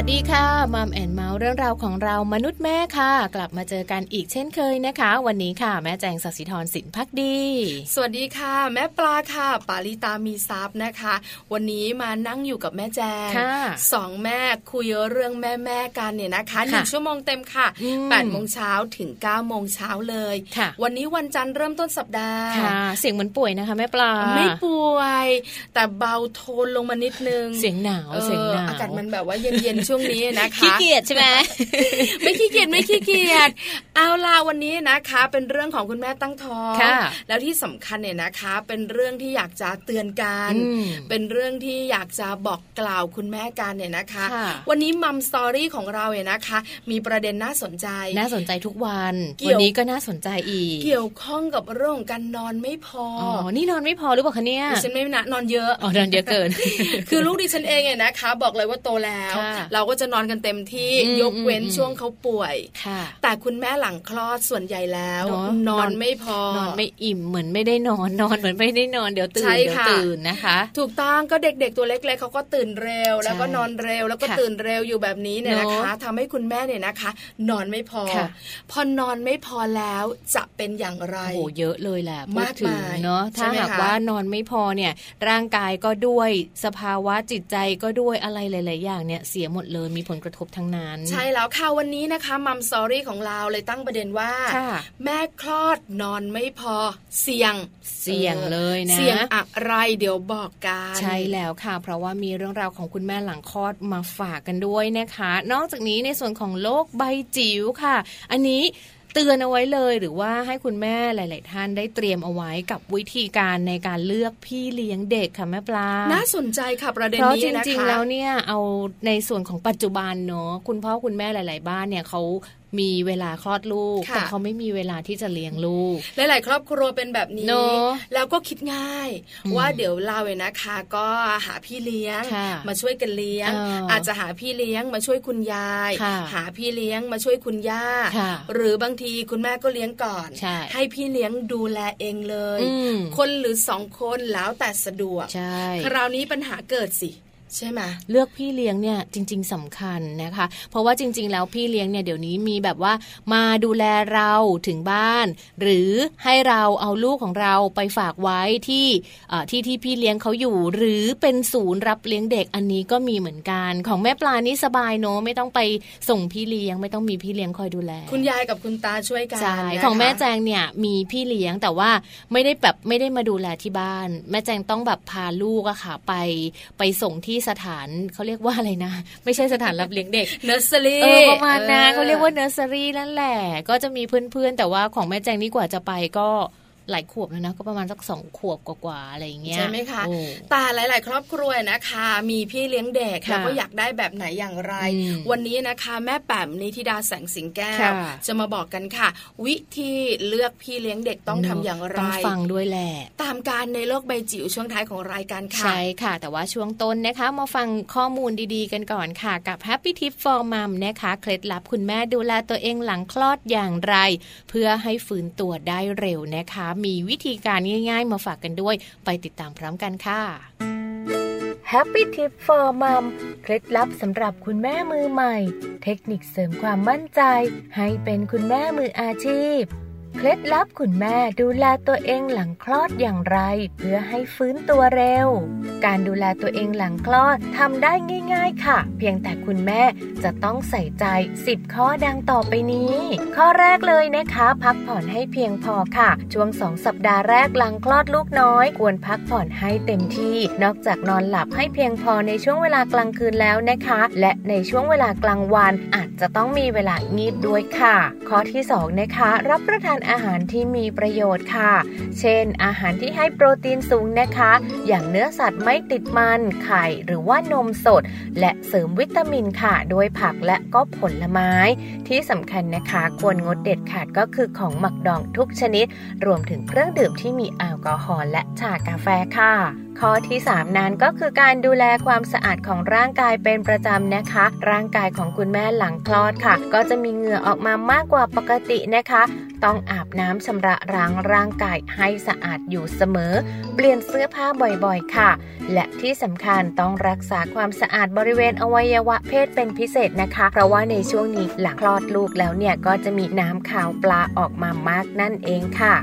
วัสดีค่ะมัมแอน เมาส์เรื่องราวของเรามนุษย์แม่ค่ะ กลับมาเจอกันอีกเช่นเคยนะคะ วันนี้ค่ะ แม่แจงสักสิธรสินพักดี สวัสดีค่ะ แม่ปลาค่ะ ปาลิตามีซับนะคะ วันนี้มานั่งอยู่กับแม่แจงสองแม่คุยเรื่องแม่แม่กันเนี่ยนะคะหนึ่งชั่วโมงเต็มค่ะแปดโมงเช้าถึงเก้าโมงเช้าเลย วันนี้วันจันทร์เริ่มต้นสัปดาห์เสียงเหมือนป่วยนะคะ แม่ปลาไม่ป่วย แต่เบาโทนลงมานิดนึงเสียงหนาวเสียงหนาวอากาศมันแบบว่าเย็นๆช่วงนี้นะคะขี้เกียจใช่ไหมไม่ขี้เกียจไม่ขี้เกียจเอาล่ะวันนี้นะคะ เป็นเรื่องของคุณแม่ตั้งท้องแล้วที่สำคัญเนี่ยนะคะ เป็นเรื่องที่อยากจะเตือนกัน เป็นเรื่องที่อยากจะบอกกล่าวคุณแม่กันเนี่ยนะคะ วันนี้มัมสตอรี่ของเราเนี่ยนะคะ มีประเด็นน่าสนใจ น่าสนใจทุกวันวันนี้ก็น่าสนใจอีก เกี่ยวข้องกับเรื่องของการนอนไม่พออ๋อนี่นอนไม่พอหรือเปล่าคะเนี่ยดิฉันไม่นะนอนเยอะอ๋อนอนเยอะเกิน คือลูกดิฉันเองเนี่ยนะคะ บอกเลยว่าโตแล้ว เราก็จะนอนกันเต็มที่ยกเว้นช่วงเขาป่วยแต่คุณแม่หลังคลอดส่วนใหญ่แล้ว นอนไม่พอนอนไม่อิ่มเหมือนไม่ได้นอนนอนเหมือนไม่ได้นอนเดี๋ยวตื่นเดี๋ยวตื่นนะคะ ถูกต้องก็เด็กๆตัวเล็กๆเขาก็ตื่นเร็ว แล้วก็นอนเร็วแล้วก็ตื่นเร็วอยู่แบบนี้เนี่ยนะคะทำให้คุณแม่เนี่ยนะคะ นอนไม่พอ พอนอนไม่พอแล้วจะเป็นอย่างไรโอ้เยอะเลยแหละมากถึงเนาะถ้าหากว่านอนไม่พอเนี่ย ร่างกายก็ด้วยสภาวะจิตใจก็ด้วยอะไรหลาย ๆ อย่างเนี่ยเสียหมดเลยมีผลกระทบทั้งนั้นใช่แล้วค่ะวันนี้นะคะมัมซอรี่ของเราเลยตั้งประเด็นว่า แม่คลอดนอนไม่พอเสี่ยงเสี่ยงเลยนะเสี่ยงอะไรเดี๋ยวบอกกันใช่แล้วค่ะ เพราะว่ามีเรื่องราวของคุณแม่หลังคลอดมาฝากกันด้วยนะคะ นอกจากนี้ในส่วนของโรคใบจิ๋วค่ะ อันนี้ เตือนเอาไว้เลยหรือว่าให้คุณแม่หลาย ๆ ท่านได้เตรียมเอาไว้กับวิธีการในการเลือกพี่เลี้ยงเด็กค่ะแม่ปลา น่าสนใจค่ะประเด็นนี้นะคะเพราะจริง ๆ แล้วเนี่ยเอาในส่วนของปัจจุบันเนาะคุณพ่อคุณแม่หลาย ๆ บ้านเนี่ยเขา มีเวลาคลอดลูก แต่เขาไม่มีเวลาที่จะเลี้ยงลูก หลาย ๆ ครอบครัวเป็นแบบนี้ แล้วก็คิดง่าย ว่าเดี๋ยวเราเนี่ยนะคะ ก็หาพี่เลี้ยง มาช่วยกันเลี้ยง อาจจะหาพี่เลี้ยงมาช่วยคุณยาย หาพี่เลี้ยงมาช่วยคุณย่า หรือบางทีคุณแม่ก็เลี้ยงก่อน ให้พี่เลี้ยงดูแลเองเลย คนหรือสองคนแล้วแต่สะดวกคราวนี้ปัญหาเกิดสิ ใช่ไหมเลือกพี่เลี้ยงเนี่ยจริง ๆสำคัญนะคะ เพราะว่าจริง ๆ แล้วพี่เลี้ยงเนี่ยเดี๋ยวนี้มีแบบว่ามาดูแลเราถึงบ้าน หรือให้เราเอาลูกของเราไปฝากไว้ที่ที่ที่พี่เลี้ยงเขาอยู่ หรือเป็นศูนย์รับเลี้ยงเด็กอันนี้ก็มีเหมือนกัน ของแม่ปลานี่สบายเนาะไม่ต้องไปส่งพี่เลี้ยงไม่ต้องมีพี่เลี้ยงคอยดูแล คุณยายกับคุณตาช่วยกันใช่ของแม่แจงเนี่ยมีพี่เลี้ยงแต่ว่าไม่ได้แบบไม่ได้มาดูแลที่บ้าน แม่แจงต้องแบบพาลูกอะค่ะไปไปส่งที่สถานเขาเรียกว่าอะไรนะ ไม่ใช่สถานรับเลี้ยงเด็กเนอร์เซอรี่ประมาณนั้นเขาเรียกว่าเนอร์เซอรี่นั่นแหละ ก็จะมีเพื่อนๆ แต่ว่าของแม่แจงนี่กว่าจะไปก็ หลายขวบแล้วนะ ก็ประมาณสักสองขวบกว่าๆอะไรอย่างเงี้ยใช่ไหมคะแต่หลาย ๆ ครอบครัวนะคะ มีพี่เลี้ยงเด็กแล้วก็อยากได้แบบไหนอย่างไร วันนี้นะคะแม่แป๋มนิธิดาแสงสิงแก้ว จะมาบอกกันค่ะ วิธีเลือกพี่เลี้ยงเด็กต้องทำอย่างไรต้องฟังด้วยแหละตามการในโลกใบจิ๋วช่วงท้ายของรายการค่ะใช่ค่ะ แต่ว่าช่วงต้นนะคะ มาฟังข้อมูลดีๆ กันก่อนค่ะ กับ Happy Tip for Mom นะคะเคล็ดลับคุณแม่ดูแลตัวเองหลังคลอดอย่างไร เพื่อให้ฟื้นตัวได้เร็วนะคะมีวิธีการง่าย ๆ มาฝากกันด้วย ไปติดตามพร้อมกันค่ะ Happy Tip for Mom เคล็ดลับสำหรับคุณแม่มือใหม่ เทคนิคเสริมความมั่นใจ ให้เป็นคุณแม่มืออาชีพ เคล็ดลับคุณแม่ดูแลตัวเองหลังคลอดอย่างไร เพื่อให้ฟื้นตัวเร็ว การดูแลตัวเองหลังคลอดทำได้ง่าย ๆ ค่ะ เพียงแต่คุณแม่จะต้องใส่ใจ 10 ข้อดังต่อไปนี้ ข้อแรกเลยนะคะ พักผ่อนให้เพียงพอค่ะ ช่วง 2 สัปดาห์แรกหลังคลอดลูกน้อย ควรพักผ่อนให้เต็มที่ นอกจากนอนหลับให้เพียงพอในช่วงเวลากลางคืนแล้วนะคะ และในช่วงเวลากลางวันอาจจะต้องมีเวลางีบด้วยค่ะ ข้อที่2นะคะรับประทานอาหารที่มีประโยชน์ค่ะ เช่น อาหารที่ให้โปรตีนสูงนะคะ อย่างเนื้อสัตว์ไม่ติดมัน ไข่หรือว่านมสด และเสริมวิตามินค่ะด้วยผักและก็ผลไม้ ที่สำคัญนะคะควรงดเด็ดขาดก็คือของหมักดองทุกชนิด รวมถึงเครื่องดื่มที่มีแอลกอฮอล์และชากาแฟค่ะ ข้อที่ 3 นั้นก็คือการดูแลความสะอาดของร่างกายเป็นประจำนะคะ ร่างกายของคุณแม่หลังคลอดค่ะ ก็จะมีเหงื่อออกมามากกว่าปกตินะคะ ต้องอาบน้ำชำระล้างร่างกายให้สะอาดอยู่เสมอ เปลี่ยนเสื้อผ้าบ่อยๆ ค่ะ และที่สำคัญต้องรักษาความสะอาดบริเวณอวัยวะเพศเป็นพิเศษนะคะ เพราะว่าในช่วงนี้หลังคลอดลูกแล้วเนี่ยก็จะมีน้ำขาวปลาออกมามากนั่นเองค่ะ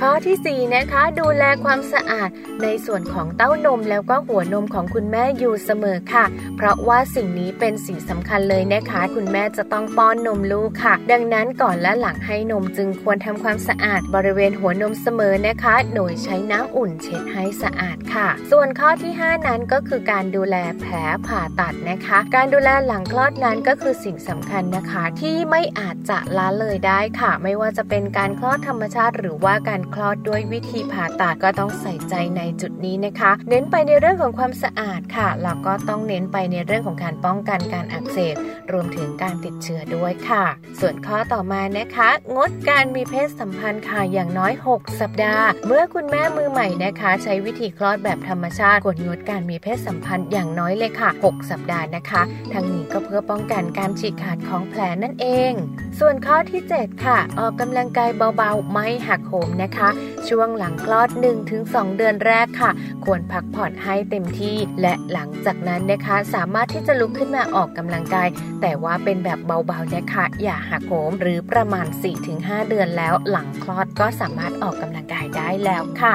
ข้อที่4นะคะดูแลความสะอาดในส่วนของเต้านมแล้วก็หัวนมของคุณแม่อยู่เสมอค่ะ เพราะว่าสิ่งนี้เป็นสิ่งสำคัญเลยนะคะ คุณแม่จะต้องป้อนนมลูกค่ะ ดังนั้นก่อนและหลังให้นมจึงควรทำความสะอาดบริเวณหัวนมเสมอนะคะ โดยใช้น้ำอุ่นเช็ดให้สะอาดค่ะ ส่วนข้อที่ 5 นั้นก็คือการดูแลแผลผ่าตัดนะคะ การดูแลหลังคลอดนั้นก็คือสิ่งสำคัญนะคะ ที่ไม่อาจจะละเลยได้ค่ะ ไม่ว่าจะเป็นการคลอดธรรมชาติหรือว่าการการคลอดด้วยวิธีผ่าตัดก็ต้องใส่ใจในจุดนี้นะคะ เน้นไปในเรื่องของความสะอาดค่ะแล้วก็ต้องเน้นไปในเรื่องของการป้องกันการอักเสบรวมถึงการติดเชื้อด้วยค่ะ ส่วนข้อต่อมานะคะ งดการมีเพศสัมพันธ์ค่ะอย่างน้อย 6 สัปดาห์ เมื่อคุณแม่มือใหม่นะคะ ใช้วิธีคลอดแบบธรรมชาติควรงดการมีเพศสัมพันธ์อย่างน้อยเลยค่ะ 6 สัปดาห์นะคะทั้งนี้ก็เพื่อป้องกันการฉีกขาดของแผลนั่นเอง ส่วนข้อที่ 7 ค่ะ ออกกำลังกายเบาๆ ไม่หักโหมนะคะ ช่วงหลังคลอด 1-2 เดือนแรกค่ะ ควรพักผ่อนให้เต็มที่ และหลังจากนั้นนะคะ สามารถที่จะลุกขึ้นมาออกกำลังกาย แต่ว่าเป็นแบบเบาๆนะคะ อย่าหักโหมหรือประมาณ 4-5 เดือนแล้วหลังคลอดก็สามารถออกกำลังกายได้แล้วค่ะ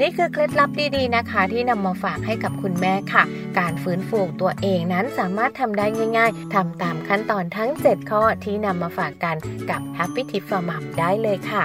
นี่คือเคล็ดลับดีๆนะคะ ที่นำมาฝากให้กับคุณแม่ค่ะ การฟื้นฟูตัวเองนั้นสามารถทำได้ง่าย ๆทำตามขั้นตอนทั้ง 7 ข้อที่นำมาฝากกันกับ Happy Tip for Mom ได้เลยค่ะ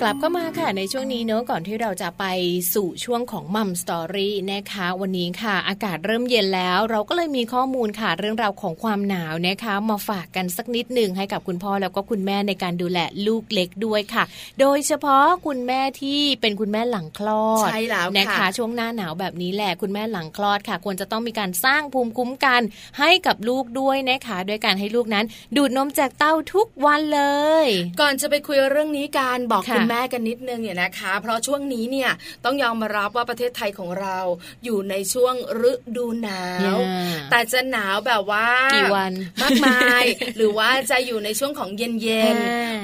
กลับเข้ามาค่ะในช่วงนี้เนอะก่อนที่เราจะไปสู่ช่วงของมัมสตอรี่นะคะ วันนี้ค่ะ อากาศเริ่มเย็นแล้ว เราก็เลยมีข้อมูลค่ะเรื่องราวของความหนาวนะคะ มาฝากกันสักนิดหนึ่งให้กับคุณพ่อแล้วก็คุณแม่ในการดูแลลูกเล็กด้วยค่ะ โดยเฉพาะคุณแม่ที่เป็นคุณแม่หลังคลอดใช่แล้วนะคะช่วงหน้าหนาวแบบนี้แหละคุณแม่หลังคลอดค่ะ ควรจะต้องมีการสร้างภูมิคุ้มกันให้กับลูกด้วยนะคะด้วยการให้ลูกนั้น ดูดนมจากเต้าทุกวันเลย ก่อนจะไปคุยเรื่องนี้การบอกคุณแม่กันนิดนึงเนี่ยนะคะ เพราะช่วงนี้เนี่ยต้องยอมมารับว่าประเทศไทยของเราอยู่ในช่วงฤดูหนาว แต่จะหนาวแบบว่ากี่วันมากมาย หรือว่าจะอยู่ในช่วงของเย็นเย็น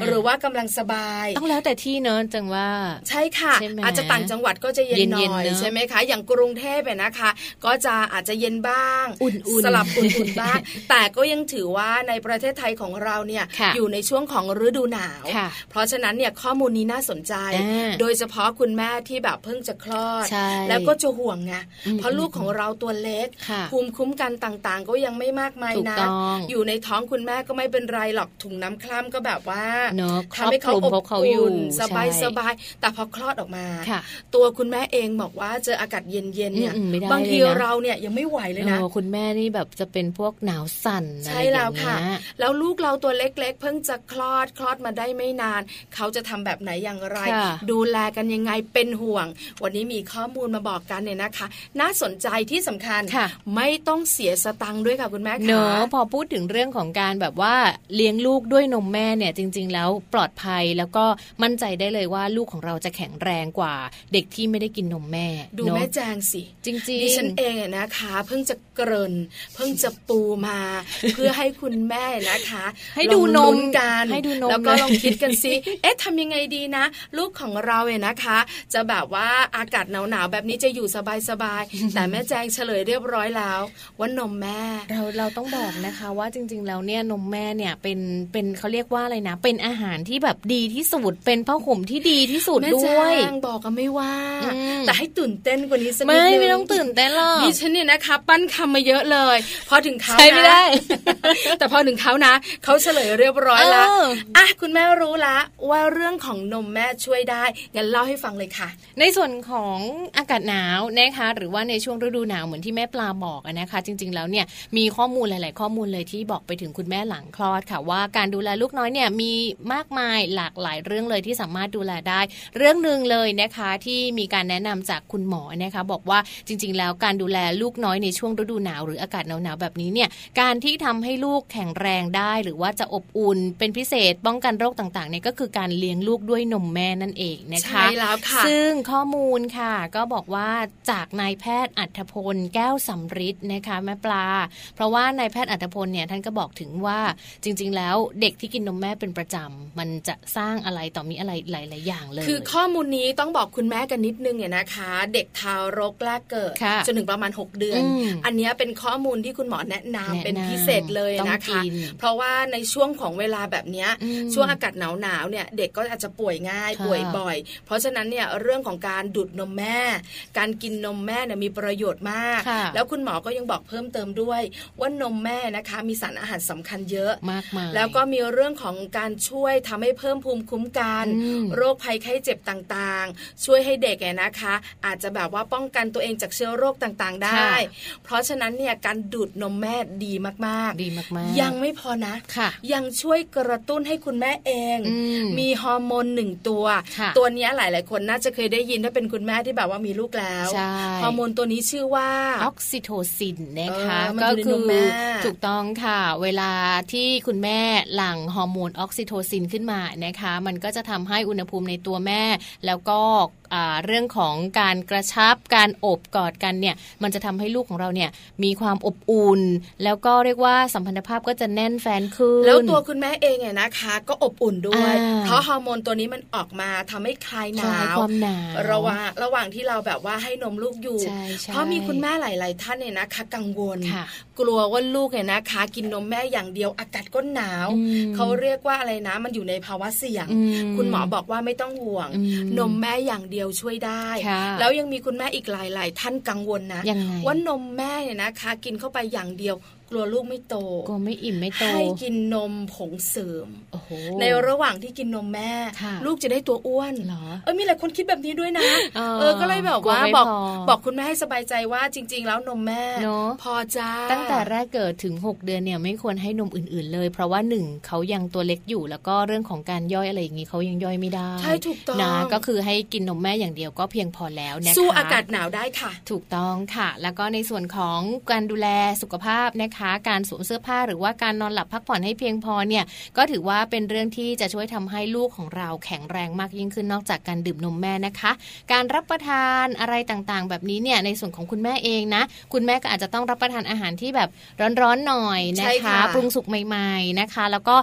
หรือว่ากำลังสบาย ต้องแล้วแต่ที่เนอะจังว่า ใช่ค่ะ อาจจะต่างจังหวัดก็จะเย็นหน่อยใช่ไหมคะ อย่างกรุงเทพเนี่ยนะคะ ก็จะอาจจะเย็นบ้าง อุ่นๆสลับอุ่นๆบ้าง แต่ก็ยังถือว่าในประเทศไทยของเราเนี่ยอยู่ในช่วงของฤดูหนาว เพราะฉะนั้นเนี่ยข้อมูลนี้น่าสนใจ โดยเฉพาะคุณแม่ที่แบบเพิ่งจะคลอด แล้วก็จะห่วงไงเพราะลูกของเราตัวเล็ก ภูมิคุ้มกันต่างๆ ก็ยังไม่มากมายนะอยู่ในท้องคุณแม่ก็ไม่เป็นไรหรอกถุงน้ำคล่ำก็แบบว่าทำให้เขาอบอุ่นสบายสบายแต่พอคลอดออกมา ตัวคุณแม่เองบอกว่าเจออากาศเย็นๆเนี่ยบางทีเราเนี่ยยังไม่ไหวเลยนะคุณแม่นี่แบบจะเป็นพวกหนาวสั่นใช่แล้วค่ะ แล้วลูกเราตัวเล็กๆ เพิ่งจะคลอดคลอดมาได้ไม่นาน เขาจะทำแบบไหนอย่างไร ดูแลกันยังไงเป็นห่วง วันนี้มีข้อมูลมาบอกกันเนี่ยนะคะ น่าสนใจที่สำคัญไม่ต้องเสียสตังค์ด้วยค่ะคุณแม่ค่ะเนอะพอพูดถึงเรื่องของการแบบว่าเลี้ยงลูกด้วยนมแม่เนี่ยจริง ๆ แล้วปลอดภัยแล้วก็มั่นใจได้เลยว่าลูกของเราจะแข็งแรงกว่า เด็กที่ไม่ได้กินนมแม่ ดูแม่แจงสิ จริงๆดิฉันเองนะคะ เพิ่งจะเกริ่นเพิ่งจะปูมา เพื่อให้คุณแม่นะคะ ให้ดูนมกันให้ดูนมแล้วก็ลองคิดกันสิเอ๊ะทำยังไงดีนะ ลูกของเราเนี่ยนะคะ จะแบบว่าอากาศหนาวๆแบบนี้จะอยู่สบายๆแต่แม่แจงเฉลยเรียบร้อยแล้วว่านมแม่ เราเราต้องบอกนะคะว่าจริง ๆ แล้วเนี่ยนมแม่เนี่ยเป็นเป็นเขาเรียกว่าอะไรนะ เป็นอาหารที่แบบดีที่สุดเป็นผ้าห่มที่ดีที่สุดด้วยแม่แจงบอกก็ไม่ว่า แต่ให้ตื่นเต้นกว่านี้สักนิดนึงไม่ไม่ต้องตื่นเต้นหรอกดิฉันเนี่ยนะคะ ปั้นคำมาเยอะเลย พอถึงเขาใช่ไม่ได้ แต่พอถึงเขานะเขาเฉลยเรียบร้อยแล้วอะคุณแม่รู้ละว่าเรื่องของนมแม่ช่วยได้งั้นเล่าให้ฟังเลยค่ะ ในส่วนของอากาศหนาวนะคะหรือว่าในช่วงฤดูหนาวเหมือนที่แม่ปลาบอกนะคะ จริง ๆ แล้วเนี่ยมีข้อมูลหลาย ๆ ข้อมูลเลยที่บอกไปถึงคุณแม่หลังคลอดค่ะ ว่าการดูแลลูกน้อยเนี่ยมีมากมายหลากหลายเรื่องเลยที่สามารถดูแลได้ เรื่องหนึ่งเลยนะคะที่มีการแนะนำจากคุณหมอนะคะบอกว่าจริง ๆ แล้วการดูแลลูกน้อยในช่วงฤดูหนาวหรืออากาศหนาวๆแบบนี้เนี่ยการที่ทำให้ลูกแข็งแรงได้ หรือว่าจะอบอุ่นเป็นพิเศษป้องกันโรคต่างๆเนี่ยก็คือการเลี้ยงลูกด้วยนมแม่นั่นเองนะคะ ใช่แล้วค่ะ ซึ่งข้อมูลค่ะ ก็บอกว่าจากนายแพทย์อัธพลแก้วสำริดนะคะแม่ปลา เพราะว่านายแพทย์อัธพลเนี่ยท่านก็บอกถึงว่าจริง ๆ แล้วเด็กที่กินนมแม่เป็นประจำมันจะสร้างอะไรต่อมีอะไรหลาย ๆ อย่างเลย คือข้อมูลนี้ต้องบอกคุณแม่กันนิดนึงเนี่ยนะคะ เด็กทารกแรกเกิดจนถึงประมาณ 6 เดือน อันนี้เป็นข้อมูลที่คุณหมอแนะนำเป็นพิเศษเลยนะคะ เพราะว่าในช่วงของเวลาแบบนี้ช่วงอากาศหนาวๆเนี่ยเด็กก็อาจจะป่วยวยง่าย ป่วยบ่อย เพราะฉะนั้นเนี่ยเรื่องของการดูดนมแม่ การกินนมแม่เนี่ยมีประโยชน์มาก แล้วคุณหมอก็ยังบอกเพิ่มเติมด้วย ว่านมแม่นะคะมีสารอาหารสำคัญเยอะมากมายแล้วก็มีเรื่องของการช่วยทำให้เพิ่มภูมิคุ้มกัน โรคภัยไข้เจ็บต่างๆ ช่วยให้เด็กนะคะ อาจจะแบบว่าป้องกันตัวเองจากเชื้อโรคต่างๆ ได้ เพราะฉะนั้นเนี่ยการดูดนมแม่ดีมากๆ ดีมากๆ ยังไม่พอนะะยังช่วยกระตุ้นให้คุณแม่เอง มีฮอร์โมนหนึ่งตัว ตัวนี้หลาย ๆ คนน่าจะเคยได้ยินถ้าเป็นคุณแม่ที่แบบว่ามีลูกแล้วฮอร์โมนตัวนี้ชื่อว่าออกซิโทซินนะคะก็คือถูกต้องค่ะ เวลาที่คุณแม่หลั่งฮอร์โมนออกซิโทซินขึ้นมานะคะ มันก็จะทำให้อุณหภูมิในตัวแม่ แล้วก็ เรื่องของการกระชับการอบกอดกันเนี่ยมันจะทำให้ลูกของเราเนี่ยมีความอบอุ่น แล้วก็เรียกว่าสัมพันธภาพก็จะแน่นแฟ้นขึ้น แล้วตัวคุณแม่เองเนี่ยนะคะ ก็อบอุ่นด้วย เพราะฮอร์โมนตัวนี้มันออกมาทำให้คลายหนาวความหนาวระหว่างระหว่างที่เราแบบว่าให้นมลูกอยู่ เพราะมีคุณแม่หลาย ๆ ท่านเนี่ยนะคะกังวล กลัวว่าลูกเนี่ยนะคะ กินนมแม่อย่างเดียวอากาศก็หนาว เขาเรียกว่าอะไรนะ มันอยู่ในภาวะเสี่ยง คุณหมอบอกว่าไม่ต้องห่วง นมแม่อย่างเดียวช่วยได้ แล้วยังมีคุณแม่อีกหลาย ๆ ท่านกังวลนะว่านมแม่เนี่ยนะคะ กินเข้าไปอย่างเดียว กลัวลูกไม่โตกลัวไม่อิ่มไม่โตให้กินนมผงเสริมในระหว่างที่กินนมแม่ ลูกจะได้ตัวอ้วนเออมีหลายคนคิดแบบนี้ด้วยนะเออก็เลยแบบว่าบอกบอกคุณแม่ให้สบายใจว่าจริง ๆ แล้วนมแม่พอจ้าตั้งแต่แรกเกิดถึง 6 เดือนเนี่ยไม่ควรให้นมอื่น ๆ เลย เพราะว่าหนึ่งเขายังตัวเล็กอยู่ แล้วก็เรื่องของการย่อยอะไรอย่างนี้เขายังย่อยไม่ได้ใช่ถูกต้องนะก็คือให้กินนมแม่อย่างเดียวก็เพียงพอแล้วนะคะสู้อากาศหนาวได้ค่ะ ถูกต้องค่ะ แล้วก็ในส่วนของการดูแลสุขภาพนะคะการสวมเสื้อผ้าหรือว่าการนอนหลับพักผ่อนให้เพียงพอเนี่ยก็ถือว่าเป็นเรื่องที่จะช่วยทำให้ลูกของเราแข็งแรงมากยิ่งขึ้นนอกจากการดื่มนมแม่นะคะ การรับประทานอะไรต่างๆ แบบนี้เนี่ยในส่วนของคุณแม่เองนะ คุณแม่ก็อาจจะต้องรับประทานอาหารที่แบบร้อนๆหน่อยนะคะปรุงสุกใหม่ๆนะคะ แล้วก็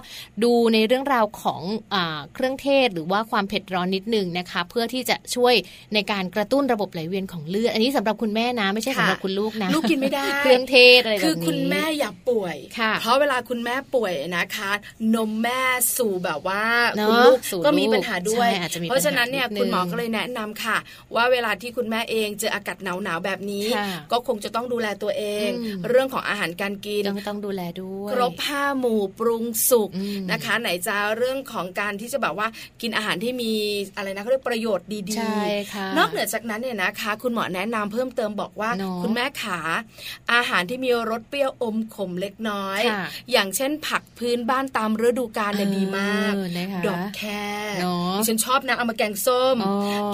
ดูในเรื่องราวของอเครื่องเทศหรือว่าความเผ็ดร้อนนิดนึงนะคะ เพื่อที่จะช่วยในการกระตุ้นระบบไหลเวียนของเลือดอันนี้สำหรับคุณแม่นะ ไม่ใช่สำหรับคุณลูกนะลูกกินไม่ได้เครื่องเทศอะไรแบบนี้คือคุณแม่อย่าป่วย เพราะเวลาคุณแม่ป่วยนะคะ นมแม่สู่แบบว่าคุณลูกก็มีปัญหาด้วย เพราะฉะนั้นเนี่ยคุณหมอก็เลยแนะนำค่ะ ว่าเวลาที่คุณแม่เองเจออากาศหนาวหนาวแบบนี้ ก็คงจะต้องดูแลตัวเอง เรื่องของอาหารการกินต้องดูแลด้วยครบห้าหมู่ปรุงสุกนะคะ ไหนจะเรื่องของการที่จะแบบว่ากินอาหารที่มีอะไรนะเขาเรียกประโยชน์ดีๆนอกเหนือจากนั้นเนี่ยนะคะ คุณหมอแนะนำเพิ่มเติมบอกว่า คุณแม่ขาอาหารที่มีรสเปรี้ยวอมขมเล็กน้อย อย่างเช่นผักพื้นบ้านตามฤดูกาลเนี่ยดีมาก ดอกแคฉันชอบนะเอามาแกงส้ม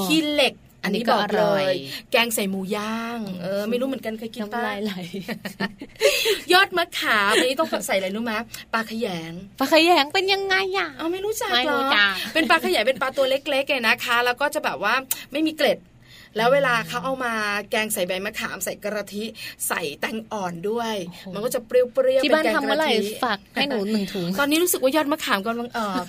ขี้เหล็กอันนี้บอกเลยแกงใส่หมูย่าง เออ ไม่รู้เหมือนกันเคยกินป้าไหลยอดมะขามอันนี้ต้องใส่อะไรรู้ไหมปลาขยงปลาขยงเป็นยังไงอะเอาไม่รู้จักหรอเป็นปลาขยงเป็นปลาตัวเล็กๆไงนะคะ แล้วก็จะแบบว่าไม่มีเกล็ด แล้วเวลาเขาเอามาแกงใส่ใบมะขามใส่กระทิใส่แตงอ่อนด้วย มันก็จะเปรี้ยวเปรี้ยวที่บ้านทำเมื่อไหร่ฝากให้หนูหนึ่งถุงตอนนี้รู้สึกว่ายอดมะขามกำลังออก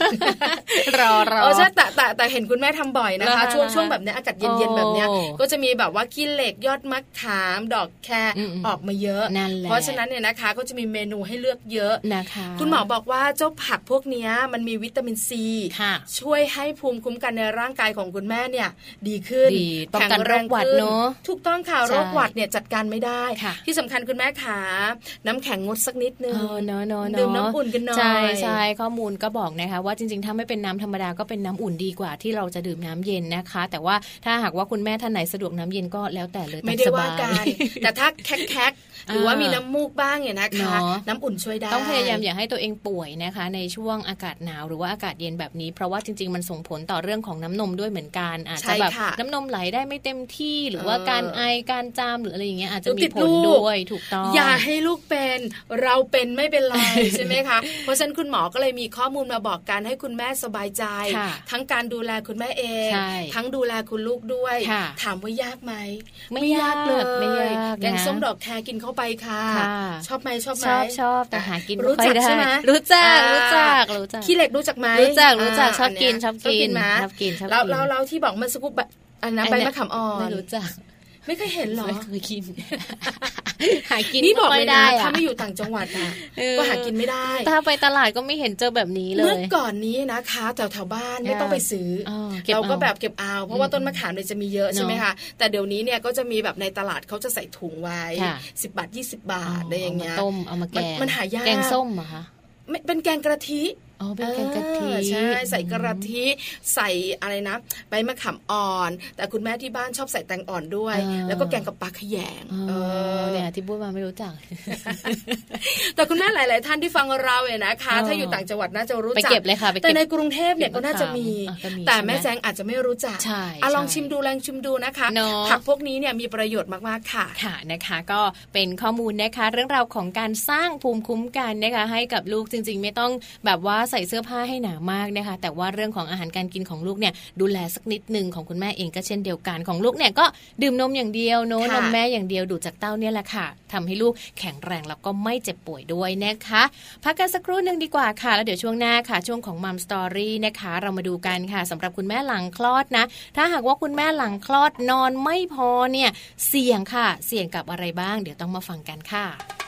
รอรอใช่แต่แต่แต่เห็นคุณแม่ทำบ่อยนะคะ ช่วงช่วงแบบนี้อากาศเย็นๆแบบนี้ก็จะมีแบบว่าขี้เหล็กยอดมะขามดอกแครออกมาเยอะเพราะฉะนั้นเนี่ยนะคะก็จะมีเมนูให้เลือกเยอะนะคะ คุณหมอบอกว่าเจ้าผักพวกนี้มันมีวิตามินซีช่วยให้ภูมิคุ้มกันในร่างกายของคุณแม่เนี่ย ดีขึ้นป้องกันโรคหวัดเนาะถูกต้องค่ะโรคหวัดเนี่ยจัดการไม่ได้ ที่สำคัญคุณแม่ขาน้ำแข็งงดสักนิดนึงเนาะเนาะดื่มน้ำอุ่นกันหน่อยใช่ใช่ข้อมูลก็บอกนะคะว่าจริงๆถ้าไม่เป็นน้ำธรรมดาก็เป็นน้ำอุ่นดีกว่าที่เราจะดื่มน้ำเย็นนะคะ แต่ว่าถ้าหากว่าคุณแม่ท่านไหนสะดวกน้ำเย็นก็แล้วแต่เลยไม่ได้ว่ากันแต่ถ้าแคกหรือว่ามีน้ำมูกบ้างเนี่ยนะคะ น้ำอุ่นช่วยได้ ต้องพยายามอย่าให้ตัวเองป่วยนะคะ ในช่วงอากาศหนาวหรือว่าอากาศเย็นแบบนี้ เพราะว่าจริง ๆ มันส่งผลต่อเรื่องของน้ำนมด้วยเหมือนกัน อาจจะแบบน้ำนมไหลได้ไม่เต็มที่หรือว่าการไอการจามหรืออะไรอย่างเงี้ยอาจจะมีผลด้วยถูกต้อง อย่าให้ลูกเป็นเราเป็นไม่เป็นไรใช่ไหมคะ เพราะฉะนั้นคุณหมอก็เลยมีข้อมูลมาบอกกันให้คุณแม่สบายใจ ทั้งการดูแลคุณแม่เอง ทั้งดูแลคุณลูกด้วย ถามว่ายากไหมไม่ยากเลยแกงส้มดอกแครกินเข้าไปค่ะ ชอบไหมชอบไหมชอบชอบแต่หากินรู้จักใช่ไหมรู้จักรู้จักรู้จักขี้เหล็กรู้จักไหมรู้จักรู้จักชอบกินชอบกินชอบกินชอบกินแล้วเราที่บอกมันสกุปแบบ อันนั้นใบมะขามอ่อนไม่รู้จัก ไม่เคยเห็นหรอไม่เคยกินหากินนี่บอกเลยนะถ้าไม่อยู่ต่างจังหวัดอะก็หากินไม่ได้ถ้าไปตลาดก็ไม่เห็นเจอแบบนี้เลย เมื่อก่อนนี้นะคะแถวแถวบ้านไม่ต้องไปซื้อเราก็แบบเก็บเอาเพราะว่าต้นมะขามเนี่ยจะมีเยอะใช่ไหมคะแต่เดี๋ยวนี้เนี่ยก็จะมีแบบในตลาดเขาจะใส่ถุงไว้สิบบาทยี่สิบบาทอะไรอย่างเงี้ยต้มเอามาแกงมันหายากแกงส้มอะคะเป็นแกงกระทิ อ๋อเป็นแกงกะทิใช่ใส่กระทิใส่อะไรนะใบมะขามอ่อน แต่คุณแม่ที่บ้านชอบใส่แตงอ่อนด้วย แล้วก็แกงกับปลาขยงเนี่ยที่พูดมาไม่รู้จัก แต่คุณแม่หลาย ๆ ท่านที่ฟังเราเนี่ยนะคะ ถ้าอยู่ต่างจังหวัดน่าจะรู้จักไปเก็บเลยค่ะแต่ในกรุงเทพเนี่ยก็น่าจะมี แต่แม่แจงอาจจะไม่รู้จักใช่ลองชิมดูแรงชิมดูนะคะผักพวกนี้เนี่ยมีประโยชน์มาก ๆ ค่ะค่ะนะคะ ก็เป็นข้อมูลนะคะ เรื่องราวของการสร้างภูมิคุ้มกันนะคะให้กับลูกจริง ๆ ไม่ต้องแบบว่าใส่เสื้อผ้าให้หนามากนะคะ แต่ว่าเรื่องของอาหารการกินของลูกเนี่ยดูแลสักนิดหนึ่งของคุณแม่เองก็เช่นเดียวกันของลูกเนี่ยก็ดื่มนมอย่างเดียวโน้นมแม่อย่างเดียวดูจากเต้าเนี่ยแหละค่ะทำให้ลูกแข็งแรงแล้วก็ไม่เจ็บป่วยด้วยนะคะ พักกันสักครู่หนึ่งดีกว่าค่ะ แล้วเดี๋ยวช่วงหน้าค่ะ ช่วงของมัมสตอรี่นะคะ เรามาดูกันค่ะสำหรับคุณแม่หลังคลอดนะ ถ้าหากว่าคุณแม่หลังคลอดนอนไม่พอเนี่ยเสี่ยงค่ะ เสี่ยงกับอะไรบ้าง เดี๋ยวต้องมาฟังกันค่ะ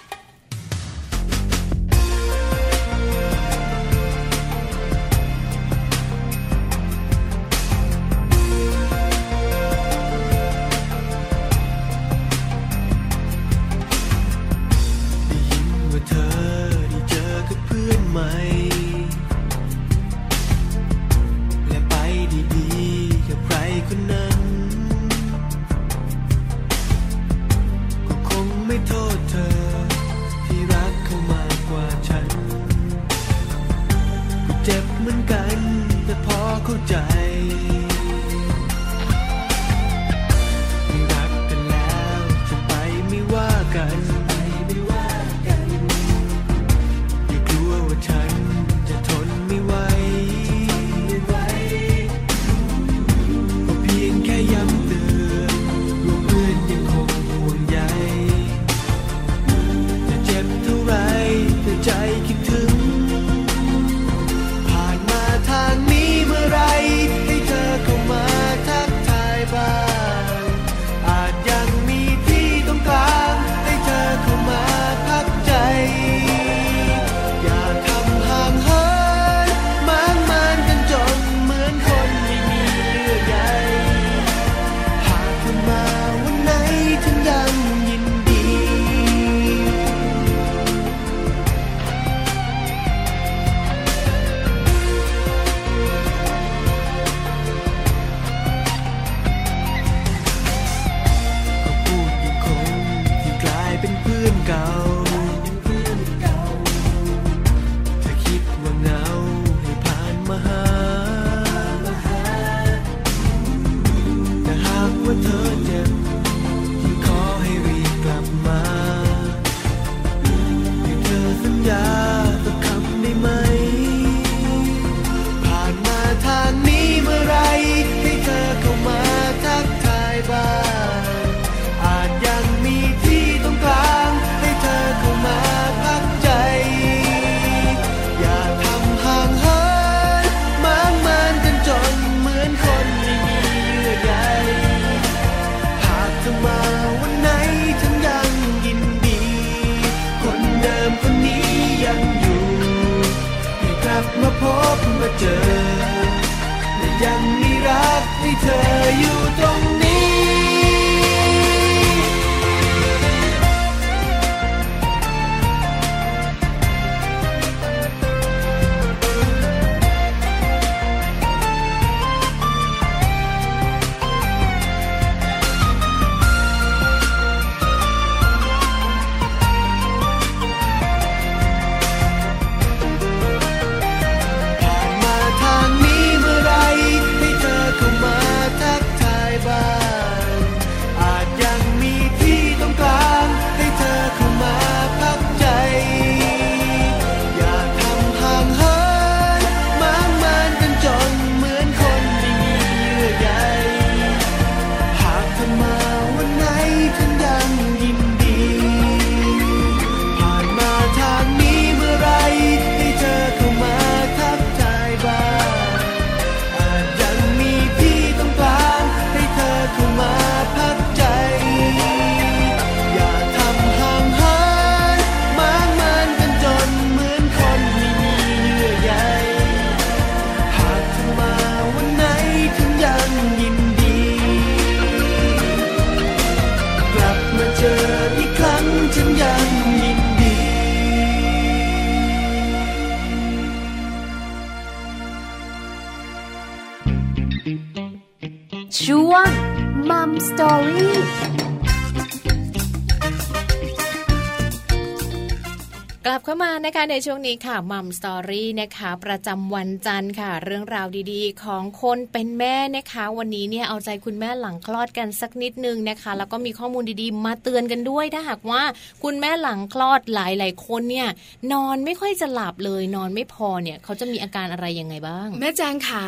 คะในช่วงนี้ค่ะมัมสตอรี่นะคะ ประจำวันจันทร์ค่ะ เรื่องราวดีๆ ของคนเป็นแม่นะคะ วันนี้เนี่ยเอาใจคุณแม่หลังคลอดกันสักนิดนึงนะคะ แล้วก็มีข้อมูลดีๆ มาเตือนกันด้วยถ้าหากว่า คุณแม่หลังคลอดหลายๆคนเนี่ยนอนไม่ค่อยจะหลับเลย นอนไม่พอเนี่ยเขาจะมีอาการอะไรยังไงบ้าง แม่แจงขา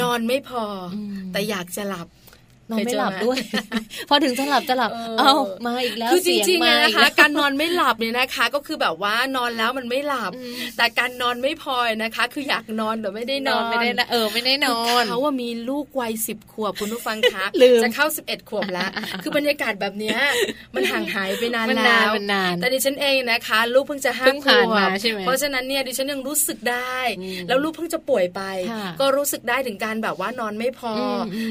นอนไม่พอ แต่อยากจะหลับ นอนไม่หลับด้วย พอถึงจะหลับจะหลับ เอ้ามาอีกแล้วคือจริงๆนะคะ การนอนไม่หลับเนี่ยนะคะ ก็คือแบบว่านอนแล้วมันไม่หลับ แต่การนอนไม่พอนะคะ คืออยากนอนแต่ไม่ได้นอนไม่ได้เออไม่ได้นอนเขาว่ามีลูกวัยสิบขวบคุณผู้ฟังคะจะเข้าสิบเอ็ดขวบแล้ว คือบรรยากาศแบบนี้มันห่างหายไปนานแล้วแต่ดิฉันเองนะคะ ลูกเพิ่งจะห้าขวบเพราะฉะนั้นเนี่ยดิฉันยังรู้สึกได้ แล้วลูกเพิ่งจะป่วยไป ก็รู้สึกได้ถึงการแบบว่านอนไม่พอ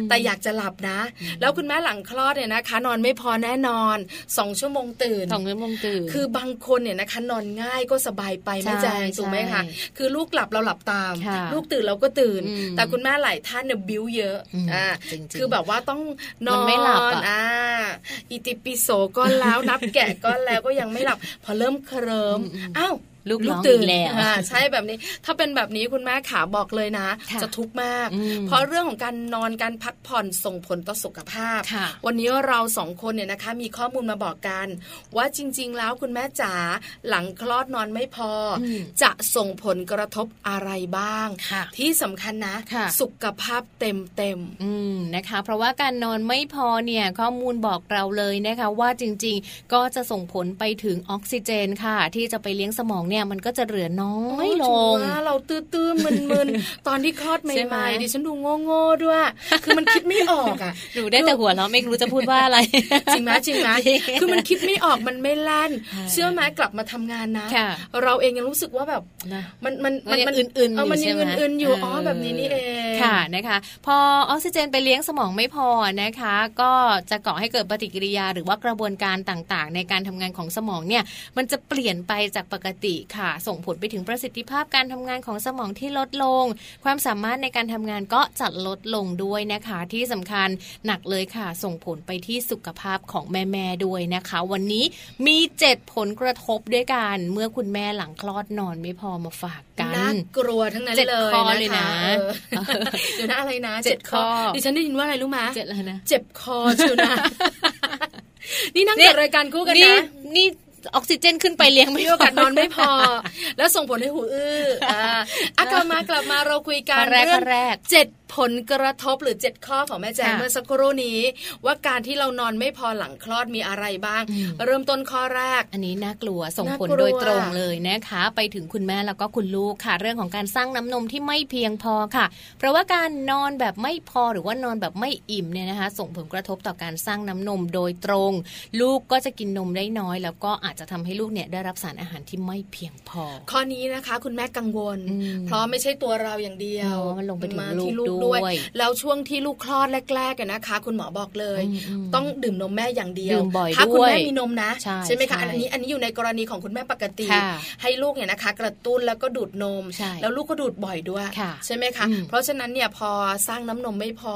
แต่อยากจะหลับนะแล้วคุณแม่หลังคลอดเนี่ยนะคะ นอนไม่พอแน่นอนสองชั่วโมงตื่นสองชั่วโมงตื่น คือบางคนเนี่ยนะคะนอนง่ายก็สบายไปไม่แจ้งถูกไหมคะคือลูกหลับเราหลับตาม ลูกตื่นเราก็ตื่น แต่คุณแม่หลายท่านเนี่ยบิ้วเยอะอ่าคือแบบว่าต้องนอนไม่หลับอ่าอิติปิโสก็แล้วนับแกะก็แล้วก็ยังไม่หลับ พอเริ่มเคลิ้มอ้าว ลูกลูกตื่นแล้วใช่แบบนี้ ถ้าเป็นแบบนี้คุณแม่ขาบอกเลยนะ จะทุกข์มาก เพราะเรื่องของการนอนการพักผ่อนส่งผลต่อสุขภาพ วันนี้เราสองคนเนี่ยนะคะ มีข้อมูลมาบอกกัน ว่าจริง ๆ แล้วคุณแม่จ๋าหลังคลอดนอนไม่พอ จะส่งผลกระทบอะไรบ้าง ที่สำคัญนะสุขภาพเต็มเต็มนะคะ เพราะว่าการนอนไม่พอเนี่ยข้อมูลบอกเราเลยนะคะ ว่าจริง ๆ ก็จะส่งผลไปถึงออกซิเจนค่ะ ที่จะไปเลี้ยงสมองเนี่ยมันก็จะเหลือน้อยลงเราตื้อๆมึนๆตอนที่คลอดใหม่ๆดิฉันดูโง่ๆด้วย คือมันคิดไม่ออกอะดูได้แต่หัวเราไม่รู้จะพูดว่าอะไร จริงไหมจริงไหมคือมันคิดไม่ออกมันไม่แล่น เชื่อไหมกลับมาทำงานนะ เราเองยังรู้สึกว่าแบบมันมันมันมันอื่นๆอยู่ใช่ไหมมันอื่นๆอยู่อ๋อแบบนี้นี่เอง ค่ะนะคะ พอออกซิเจนไปเลี้ยงสมองไม่พอนะคะ ก็จะก่อให้เกิดปฏิกิริยา หรือว่ากระบวนการต่างๆ ในการทำงานของสมองเนี่ยมันจะเปลี่ยนไปจากปกติค่ะ ส่งผลไปถึงประสิทธิภาพการทำงานของสมองที่ลดลง ความสามารถในการทำงานก็จะลดลงด้วยนะคะ ที่สำคัญหนักเลยค่ะ ส่งผลไปที่สุขภาพของแม่ๆด้วยนะคะ วันนี้มีเจ็ดผลกระทบด้วยกันเมื่อคุณแม่หลังคลอดนอนไม่พอมาฝากกันน่ากลัวทั้งนั้นเลยนะคะเดี๋ยวนะอะไรนะเจ็ดข้อดิฉันได้ยินว่าอะไรรู้ไหมเจ็ดอะไรนะเจ็บคอชิวนะนี่นั่งจัดรายการคู่กันนะนี่ออกซิเจนขึ้นไปเลี้ยงไม่โอกาสนอนไม่พอ แล้วส่งผลให้หูอื้ออะกลับมากลับมาเราคุยกันเรื่องเจ็ด ผลกระทบหรือเจ็ดข้อของแม่แจงเมื่อสักครู่นี้ ว่าการที่เรานอนไม่พอหลังคลอดมีอะไรบ้าง เริ่มต้นข้อแรก อันนี้น่ากลัวส่งผลโดยตรงเลยนะคะ ไปถึงคุณแม่แล้วก็คุณลูกค่ะ เรื่องของการสร้างน้ำนมที่ไม่เพียงพอค่ะ เพราะว่าการนอนแบบไม่พอหรือว่านอนแบบไม่อิ่มเนี่ยนะคะ ส่งผลกระทบต่อการสร้างน้ำนมโดยตรง ลูกก็จะกินนมได้น้อย แล้วก็อาจจะทำให้ลูกเนี่ยได้รับสารอาหารที่ไม่เพียงพอ ข้อนี้นะคะ คุณแม่กังวล เพราะไม่ใช่ตัวเราอย่างเดียวมันลงไปถึงลูกด้วย แล้วช่วงที่ลูกคลอดแรกๆกันนะคะ คุณหมอบอกเลย ต้องดื่มนมแม่อย่างเดียวถ้าคุณแม่มีนมนะใช่ไหมคะอันนี้อันนี้อยู่ในกรณีของคุณแม่ปกติ ให้ลูกเนี่ยนะคะ กระตุ้นแล้วก็ดูดนม แล้วลูกก็ดูดบ่อยด้วยใช่ไหมคะเพราะฉะนั้นเนี่ยพอสร้างน้ำนมไม่พอ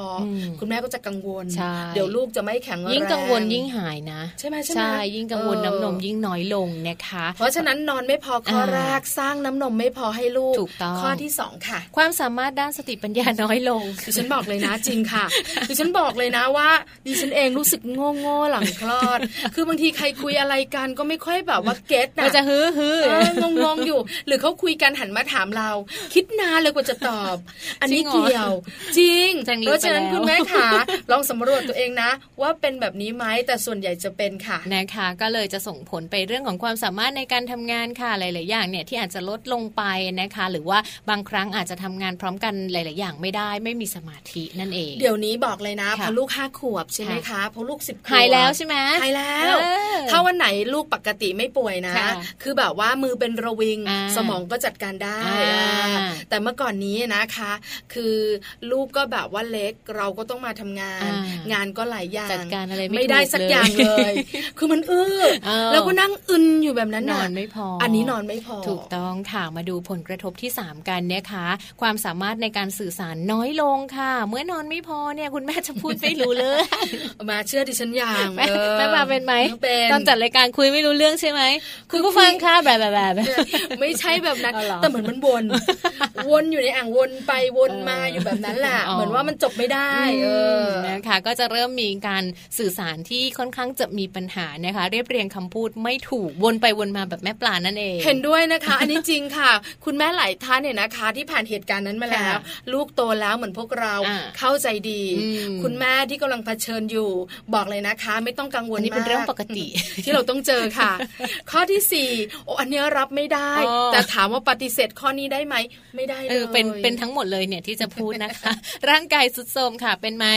คุณแม่ก็จะกังวล เดี๋ยวลูกจะไม่แข็งแรงยิ่งกังวลยิ่งหายนะใช่ไหมใช่ไหมยิ่งกังวลน้ำนมยิ่งน้อยลงนะคะ เพราะฉะนั้นนอนไม่พอข้อแรกสร้างน้ำนมไม่พอให้ลูกถูกต้องข้อที่สองค่ะ ความสามารถด้านสติปัญญาน้อยลงฉันบอกเลยนะจริงค่ะดิฉันบอกเลยนะว่าดิฉันเองรู้สึกโง่โง่หลังคลอด คือบางทีใครคุยอะไรกันก็ไม่ค่อยแบบว่าเก็ตนะจะฮือฮืองงงอยู่ หรือเขาคุยกันหันมาถามเรา คิดนานเลยกว่าจะตอบ อันนี้เกี่ยว จริงเพราะฉะนั้นคุณแม่ขาลองสำรวจตัวเองนะ ว่าเป็นแบบนี้ไหมแต่ส่วนใหญ่จะเป็นค่ะนะคะ ก็เลยจะส่งผลไปเรื่องของความสามารถในการทำงานค่ะหลาย ๆ อย่างเนี่ยที่อาจจะลดลงไปนะคะ หรือว่าบางครั้งอาจจะทำงานพร้อมกันหลาย ๆ อย่างไม่ได้ไม่มีสมาธินั่นเอง เดี๋ยวนี้บอกเลยนะพอลูกห้าขวบใช่ไหมคะพอลูกสิบขวบหายแล้วใช่ไหมหายแล้ว ถ้าวันไหนลูกปกติไม่ป่วยนะ คือแบบว่ามือเป็นระวิงสมองก็จัดการได้ แต่เมื่อก่อนนี้นะคะ คือลูกก็แบบว่าเล็กเราก็ต้องมาทำงาน งานก็หลายอย่างจัดการอะไรไม่ได้สักอย่างเลย คือมันอื้อแล้วก็นั่งอึนอยู่แบบนั้นนอนไม่พอ อันนี้นอนไม่พอ ถูกต้องค่ะมาดูผลกระทบที่ 3 กันนะคะ ความสามารถในการสื่อสารน้อยอยลงค่ะ เมื่อนอนไม่พอเนี่ยคุณแม่จะพูดไม่รู้เลย มาเชื่อดิฉันอย่างแม่มาเป็นไหมตอนจัดรายการคุยไม่รู้เรื่องใช่ไหมคุณผู้ฟังค่ะแบบแบบแบบไม่ใช่แบบนั้นแต่เหมือนมันวนวนอยู่ในอ่างวนไปวนมาอยู่แบบนั้นแหละเหมือนว่ามันจบไม่ได้เออนะคะก็จะเริ่มมีการสื่อสารที่ค่อนข้างจะมีปัญหานะคะ เรียบเรียงคำพูดไม่ถูกวนไปวนมาแบบแม่ปลานั่นเอง เห็นด้วยนะคะ อันนี้จริงค่ะ คุณแม่หลายท่านเนี่ยนะคะ ที่ผ่านเหตุการณ์นั้นมาแล้ว ลูกโตแล้วเหมือนพวกเราเข้าใจดี คุณแม่ที่กำลังเผชิญอยู่ บอกเลยนะคะ ไม่ต้องกังวลมากนี่เป็นเรื่องปกติ ที่เราต้องเจอค่ะ ข้อที่สี่โอ้อันนี้รับไม่ได้ แต่ถามว่าปฏิเสธข้อนี้ได้ไหมไม่ได้เลยเป็นเป็นทั้งหมดเลยเนี่ยที่จะพูดนะคะ ร่างกายสุดโทมค่ะ เป็นไหม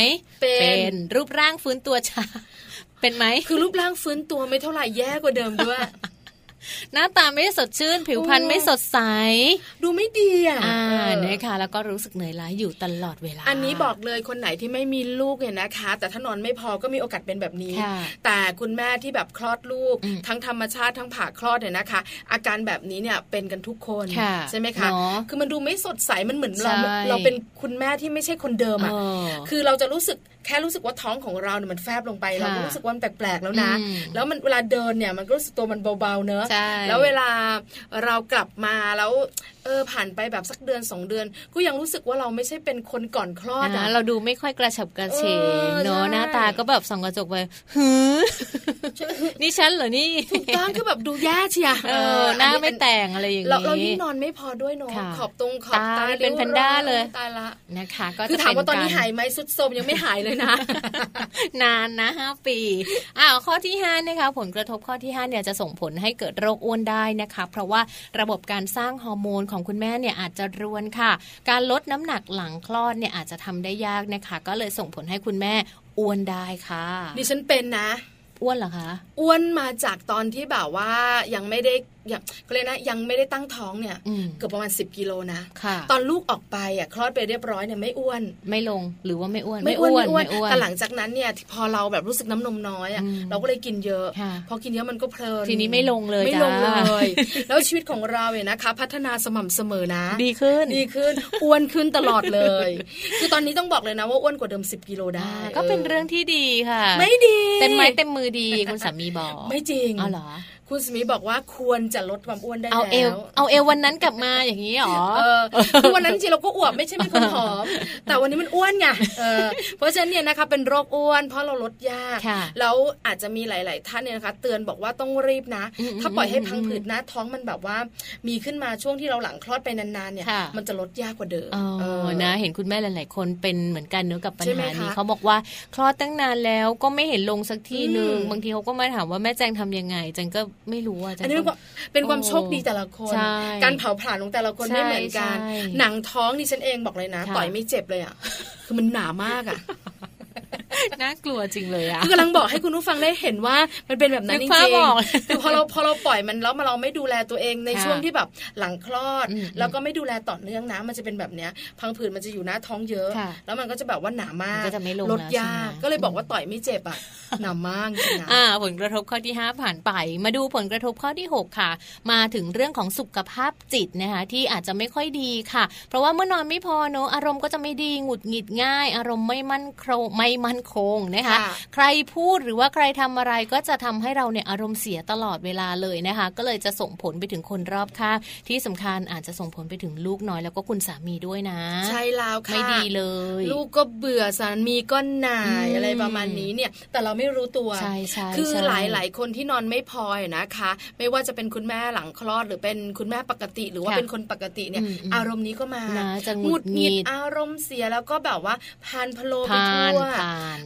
เป็นรูปร่างฟื้นตัวช้าเป็นไหมคือรูปร่างฟื้นตัวไม่เท่าไหร่แย่กว่าเดิมด้วย หน้าตาไม่สดชื่น ผิวพรรณไม่สดใส ดูไม่ดีอะอ่านะคะแล้วก็รู้สึกเหนื่อยล้าอยู่ตลอดเวลา อันนี้บอกเลยคนไหนที่ไม่มีลูกเนี่ยนะคะ แต่ถ้านอนไม่พอก็มีโอกาสเป็นแบบนี้ แต่คุณแม่ที่แบบคลอดลูก ทั้งธรรมชาติทั้งผ่าคลอดเนี่ยนะคะ อาการแบบนี้เนี่ยเป็นกันทุกคนใช่ไหมคะคือมันดูไม่สดใสมันเหมือนเราเราเป็นคุณแม่ที่ไม่ใช่คนเดิมอะคือเราจะรู้สึกแค่รู้สึกว่าท้องของเราเนี่ยมันแฟบลงไปเราก็รู้สึกว่ามันแปลกๆแล้วนะ แล้วมันเวลาเดินเนี่ยมันก็รู้สึกตัวมันเบาๆเนอะแล้วเวลาเรากลับมาแล้วเออผ่านไปแบบสักเดือนสองเดือน ก็ยังรู้สึกว่าเราไม่ใช่เป็นคนก่อนคลอดอะเราดูไม่ค่อยกระฉับกระเฉงเนาะหน้าตาก็แบบส่องกระจกไปหือนี่ฉันเหรอนี่ถูกต้องคือแบบดูแย่เชียเออหน้าไม่แต่งอะไรอย่างนี้เรายิ่งนอนไม่พอด้วยเนาะขอบตรงขอบตาเป็นแพนด้าเลยตายละนะคะ ก็คือถามว่าตอนนี้หายไหมสุดโทมยังไม่หายเลยนะ นานนะห้าปีอ้าวข้อที่ห้านะคะผลกระทบข้อที่ห้าเนี่ยจะส่งผลให้เกิดโรคอ้วนได้นะคะ เพราะว่าระบบการสร้างฮอร์โมนของคุณแม่เนี่ยอาจจะรวนค่ะ การลดน้ำหนักหลังคลอดเนี่ยอาจจะทำได้ยากนะคะ ก็เลยส่งผลให้คุณแม่อ้วนได้ค่ะ ดิฉันเป็นนะ อ้วนเหรอคะ อ้วนมาจากตอนที่แบบว่ายังไม่ได้ยังก็เลยนะยังไม่ได้ตั้งท้องเนี่ยเกือบประมาณ 10กิโลนะตอนลูกออกไปอะคลอดไปเรียบร้อยเนี่ยไม่อ้วน ไม่ลงหรือว่าไม่อ้วน ไม่อ้วนไม่อ้วนแต่หลังจากนั้นเนี่ยพอเราแบบรู้สึกน้ำนมน้อยอะเราก็เลยกินเยอะ พอกินเยอะมันก็เพลินทีนี้ไม่ลงเลยไม่ลงเลยแล้วชีวิตของเราเนี่ยนะคะ พัฒนาสม่ำเสมอนะ ดีขึ้นดีขึ้นอ้วนขึ้นตลอดเลย คือตอนนี้ต้องบอกเลยนะว่าอ้วนกว่าเดิม 10กิโลได้ ก็เป็นเรื่องที่ดีค่ะ ไม่ดีเต็มไม้เต็มมือดีคุณสามีบอกไม่จริงอ๋อเหรอ คุณสมีบอกว่าควรจะลดความอ้วนได้เอาเอวเอาเอววันนั้นกลับมาอย่างนี้หรอคือวันนั้นจริงเราก็อวบไม่ใช่เป็นคนผอม แต่วันนี้มันอ้วนไงเพราะฉะนั้นเนี่ยนะคะเป็นโรคอ้วน เพราะเราลดยากแล้วอาจจะมีหลาย ๆ ท่านเนี่ยนะคะ เตือนบอกว่าต้องรีบนะ ถ้าปล่อยให้พังผืดนะท้องมันแบบว่า มีขึ้นมาช่วงที่เราหลังคลอดไปนาน ๆ เนี่ย มันจะลดยากกว่าเดิมอนะ เห็นคุณแม่หลาย ๆ คนเป็นเหมือนกันเนื้อกับปัญหานี้เขาบอกว่าคลอดตั้งนานแล้วก็ไม่เห็นลงสักทีหนึ่งบางทีเขาก็มาถามว่าแม่แจงทำยังไงแจงก็ไม่รู้อะอันนี้เป็นความโชคดีแต่ละคน การเผาผลาญของแต่ละคนไม่เหมือนกัน หนังท้องนี่ฉันเองบอกเลยนะ ต่อยไม่เจ็บเลยอะ คือมันหนามากอะ น่ากลัวจริงเลยอะคือกำลังบอกให้คุณผู้ฟังได้เห็นว่ามันเป็นแบบนั้นจริงๆคือพอเราพอเราปล่อยมันแล้วมาเราไม่ดูแลตัวเองในช่วงที่แบบหลังคลอด แล้วก็ไม่ดูแลต่อเนื่องนะมันจะเป็นแบบเนี้ยพังผืดมันจะอยู่หน้าท้องเยอะ แล้วมันก็จะแบบว่าหนามากลดยากก็เลยบอกว่าต่อยไม่เจ็บอะหนามากจริงอ่าผลกระทบข้อที่ 5 ผ่านไป มาดูผลกระทบข้อที่ 6 ค่ะ มาถึงเรื่องของสุขภาพจิตนะคะที่อาจจะไม่ค่อยดีค่ะ เพราะว่าเมื่อนอนไม่พอเนอะอารมณ์ก็จะไม่ดีหงุดหงิดง่าย อารมณ์ไม่มั่นคงไม่มั่นคงนะคะ ใครพูดหรือว่าใครทำอะไรก็จะทำให้เราเนี่ยอารมณ์เสียตลอดเวลาเลยนะคะ ก็เลยจะส่งผลไปถึงคนรอบข้างที่สำคัญอาจจะส่งผลไปถึงลูกน้อยแล้วก็คุณสามีด้วยนะ ใช่แล้วค่ะไม่ดีเลย ลูกก็เบื่อสามีก็หน่ายอะไรประมาณนี้เนี่ย แต่เราไม่รู้ตัวใช่ใช่คือหลายหลายคนที่นอนไม่พอนะคะ ไม่ว่าจะเป็นคุณแม่หลังคลอด หรือเป็นคุณแม่ปกติ หรือว่าเป็นคนปกติเนี่ย อารมณ์นี้ก็มาจะหงุดหงิดอารมณ์เสียแล้วก็แบบว่าพานพโลไปทั่ว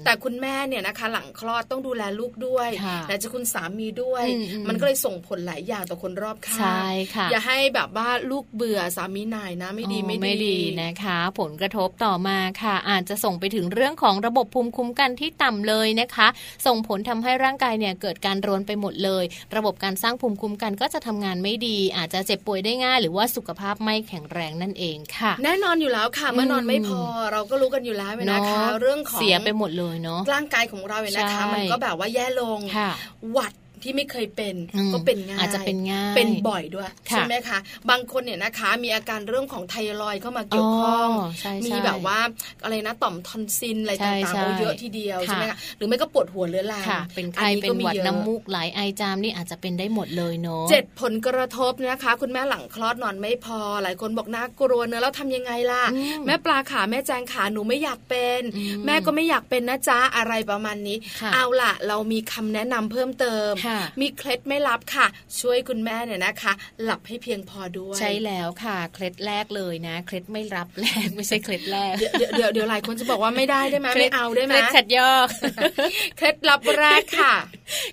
แต่คุณแม่เนี่ยนะคะ หลังคลอดต้องดูแลลูกด้วยแต่จะคุณสามีด้วย มันก็เลยส่งผลหลายอย่างต่อคนรอบข้างใช่ค่ะอย่าให้แบบว่าลูกเบื่อสามีนายนะไม่ดีไม่ดีนะคะ ผลกระทบต่อมาค่ะ อาจจะส่งไปถึงเรื่องของระบบภูมิคุ้มกันที่ต่ำเลยนะคะ ส่งผลทำให้ร่างกายเนี่ยเกิดการรวนไปหมดเลย ระบบการสร้างภูมิคุ้มกันก็จะทำงานไม่ดี อาจจะเจ็บป่วยได้ง่าย หรือว่าสุขภาพไม่แข็งแรงนั่นเองค่ะ แน่นอนอยู่แล้วค่ะเมื่อนอนไม่พอเราก็รู้กันอยู่แล้วนะคะ เรื่องของเสียไปหมดเลยเนาะร่างกายของเราเนี่ยนะคะ มันก็แบบว่าแย่ลงหวัด ที่ไม่เคยเป็นก็เป็นง่ายอาจจะเป็นง่ายเป็นบ่อยด้วยใช่ไหมคะบางคนเนี่ยนะคะ มีอาการเรื่องของไทรอยเข้ามาเกี่ยวข้องมีแบบว่าอะไรนะต่อมทอนซินอะไรต่างๆเยอะทีเดียวใช่ไหมคะหรือไม่ก็ปวดหัวเรื้อรังเป็นใครเป็นหวัดน้ำมูกไหลไอจามนี่อาจจะเป็นได้หมดเลยเนาะเจ็ดผลกระทบนะคะ คุณแม่หลังคลอดนอนไม่พอ หลายคนบอกน่ากลัวเนอะแล้วทำยังไงล่ะ แม่ปลาขาแม่แจงขาหนูไม่อยากเป็น แม่ก็ไม่อยากเป็นนะจ๊ะอะไรประมาณนี้ เอาล่ะ เรามีคำแนะนำเพิ่มเติมมีเคล็ดไม่ลับค่ะ ช่วยคุณแม่เนี่ยนะคะ หลับให้เพียงพอด้วยใช่แล้วค่ะ เคล็ดแรกเลยนะ เคล็ดไม่รับแรกไม่ใช่เคล็ดแรก เดี๋ยวเดี๋ยวเดี๋ยวหลายคนจะบอกว่าไม่ได้ได้ไหมไม่เอาได้ไหมเคล็ดขัดยอกเคล็ดลับแรกค่ะ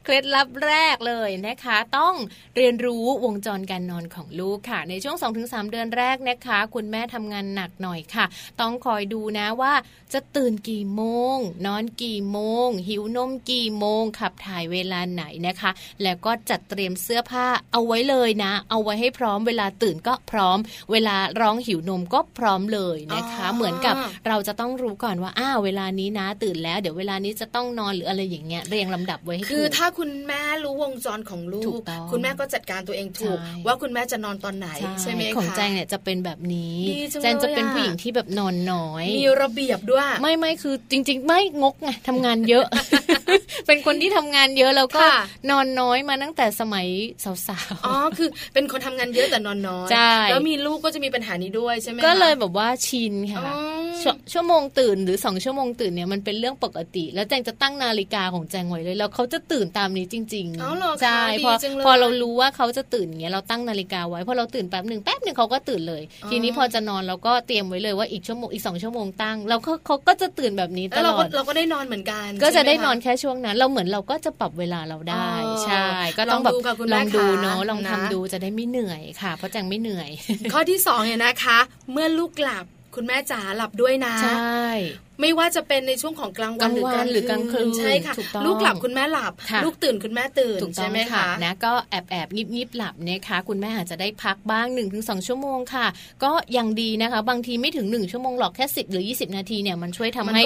เคล็ดลับแรกเลยนะคะ ต้องเรียนรู้วงจรการนอนของลูกค่ะ ในช่วง 2-3 เดือนแรกนะคะ คุณแม่ทำงานหนักหน่อยค่ะ ต้องคอยดูนะว่าจะตื่นกี่โมง นอนกี่โมง หิวนมกี่โมงขับถ่ายเวลาไหนนะคะแล้วก็จัดเตรียมเสื้อผ้าเอาไว้เลยนะ เอาไว้ให้พร้อมเวลาตื่นก็พร้อม เวลาร้องหิวนมก็พร้อมเลยนะคะ เหมือนกับเราจะต้องรู้ก่อนว่าอ้าวเวลานี้นะ ตื่นแล้ว เดี๋ยวเวลานี้จะต้องนอนหรืออะไรอย่างเงี้ยเรียงลำดับไว้ให้ถูกคือถ้าคุณแม่รู้วงจรของลูก คุณแม่ก็จัดการตัวเองถูก ว่าคุณแม่จะนอนตอนไหนใช่ไหมคะของแจงเนี่ยจะเป็นแบบนี้แจงจะเป็นผู้หญิงที่แบบนอนน้อย มีระเบียบด้วย ไม่ไม่คือจริง ๆ ไม่งกไงทำงานเยอะ เป็นคนที่ทำงานเยอะแล้วก็นอนน้อยมาตั้งแต่สมัยสาวๆ อ๋อ คือเป็นคนทำงานเยอะแต่นอนน้อย ใช่ แล้วมีลูกก็จะมีปัญหานี้ด้วยใช่ไหมก็เลยแบบว่าชินค่ะ ชั่วโมงตื่นหรือสองชั่วโมงตื่นเนี่ยมันเป็นเรื่องปกติ แล้วแจงจะตั้งนาฬิกาของแจงไว้เลย แล้วเขาจะตื่นตามนี้จริงๆใช่พอพอเรารู้ว่าเขาจะตื่นเงี้ยเราตั้งนาฬิกาไว้พอเราตื่นแป๊บหนึ่งแป๊บหนึ่งเขาก็ตื่นเลย ทีนี้พอจะนอนเราก็เตรียมไว้เลยว่าอีกชั่วโมงอีกสองชั่วโมงตั้งแล้วเขาเขาก็จะตื่นแบบนี้ตลอดเราก็ได้นอนเหมือนกัน ก็จะได้นอนแค่ช่วงนั้น เราเหมือนเราก็จะปรับเวลาเราได้ใช่ ก็ต้องแบบลองดูเนาะลองทำดูจะได้ไม่เหนื่อยค่ะ เพราะแจงไม่เหนื่อย ข้อที่สองเนี่ยนะคะ เมื่อลูกหลับคุณแม่จ๋าหลับด้วยนะ ใช่ไม่ว่าจะเป็นในช่วงของกลางวันหรือกลางคืนใช่ค่ะ ลูกหลับคุณแม่หลับ ลูกตื่นคุณแม่ตื่นใช่ไหมคะนะก็แอบแอบงิบงิบหลับนะคะคุณแม่อาจจะได้พักบ้าง1นถึงสชั่วโมงค่ะ ก็ยังดีนะคะ บางทีไม่ถึง 1 ชั่วโมงหรอกแค่ 10 หรือ 20 นาทีเนี่ยมันช่วยทำให้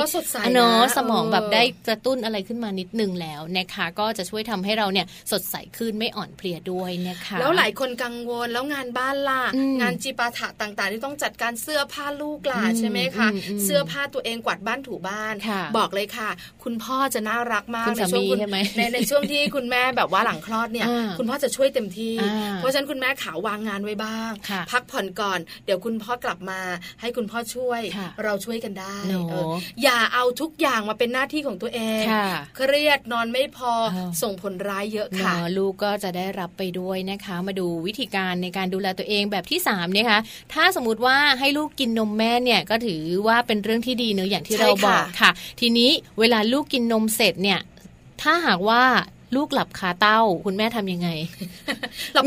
เนาะสมองแบบได้กระตุ้นอะไรขึ้นมานิดนึงแล้วนะคะ ก็จะช่วยทำให้เราเนี่ยสดใสขึ้นไม่อ่อนเพลียด้วยนะคะ แล้วหลายคนกังวลแล้วงานบ้านล่ะงานจีปาถะต่างๆ ที่ต้องจัดการเสื้อผ้าลูกล่ะใช่ไหมคะเสื้อผ้าตัวเองกวาดบ้านถูบ้าน บอกเลยค่ะ คุณพ่อจะน่ารักมากในช่วงในในช่วงที่คุณแม่แบบว่าหลังคลอดเนี่ย คุณพ่อจะช่วยเต็มที่ เพราะฉะนั้นคุณแม่ขาวางงานไว้บ้าง พักผ่อนก่อน เดี๋ยวคุณพ่อกลับมา ให้คุณพ่อช่วย เราช่วยกันได้อย่าเอาทุกอย่างมาเป็นหน้าที่ของตัวเองเครียดนอนไม่พอส่งผลร้ายเยอะค่ะลูกก็จะได้รับไปด้วยนะคะ มาดูวิธีการในการดูแลตัวเองแบบที่3เนี่ยค่ะถ้าสมมติว่าให้ลูกกินนมแม่เนี่ยก็ถือว่าเป็นเรื่องที่ดีเนอะอย่างที่เราบอกค่ะ ทีนี้เวลาลูกกินนมเสร็จเนี่ย ถ้าหากว่าลูกหลับคาเต้า คุณแม่ทํำยังไง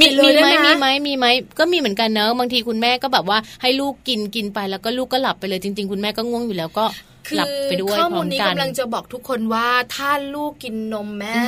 มีมีไหมมีไหมมีไหมก็มีเหมือนกันเนอะบางทีคุณแม่ก็แบบว่าให้ลูกกินกินไปแล้วก็ลูกก็หลับไปเลยจริง ๆ คุณแม่ก็ง่วงอยู่แล้วก็ หลับไปด้วยข้อมูลนี้กำลังจะบอกทุกคนว่าถ้าลูกกินนมแม่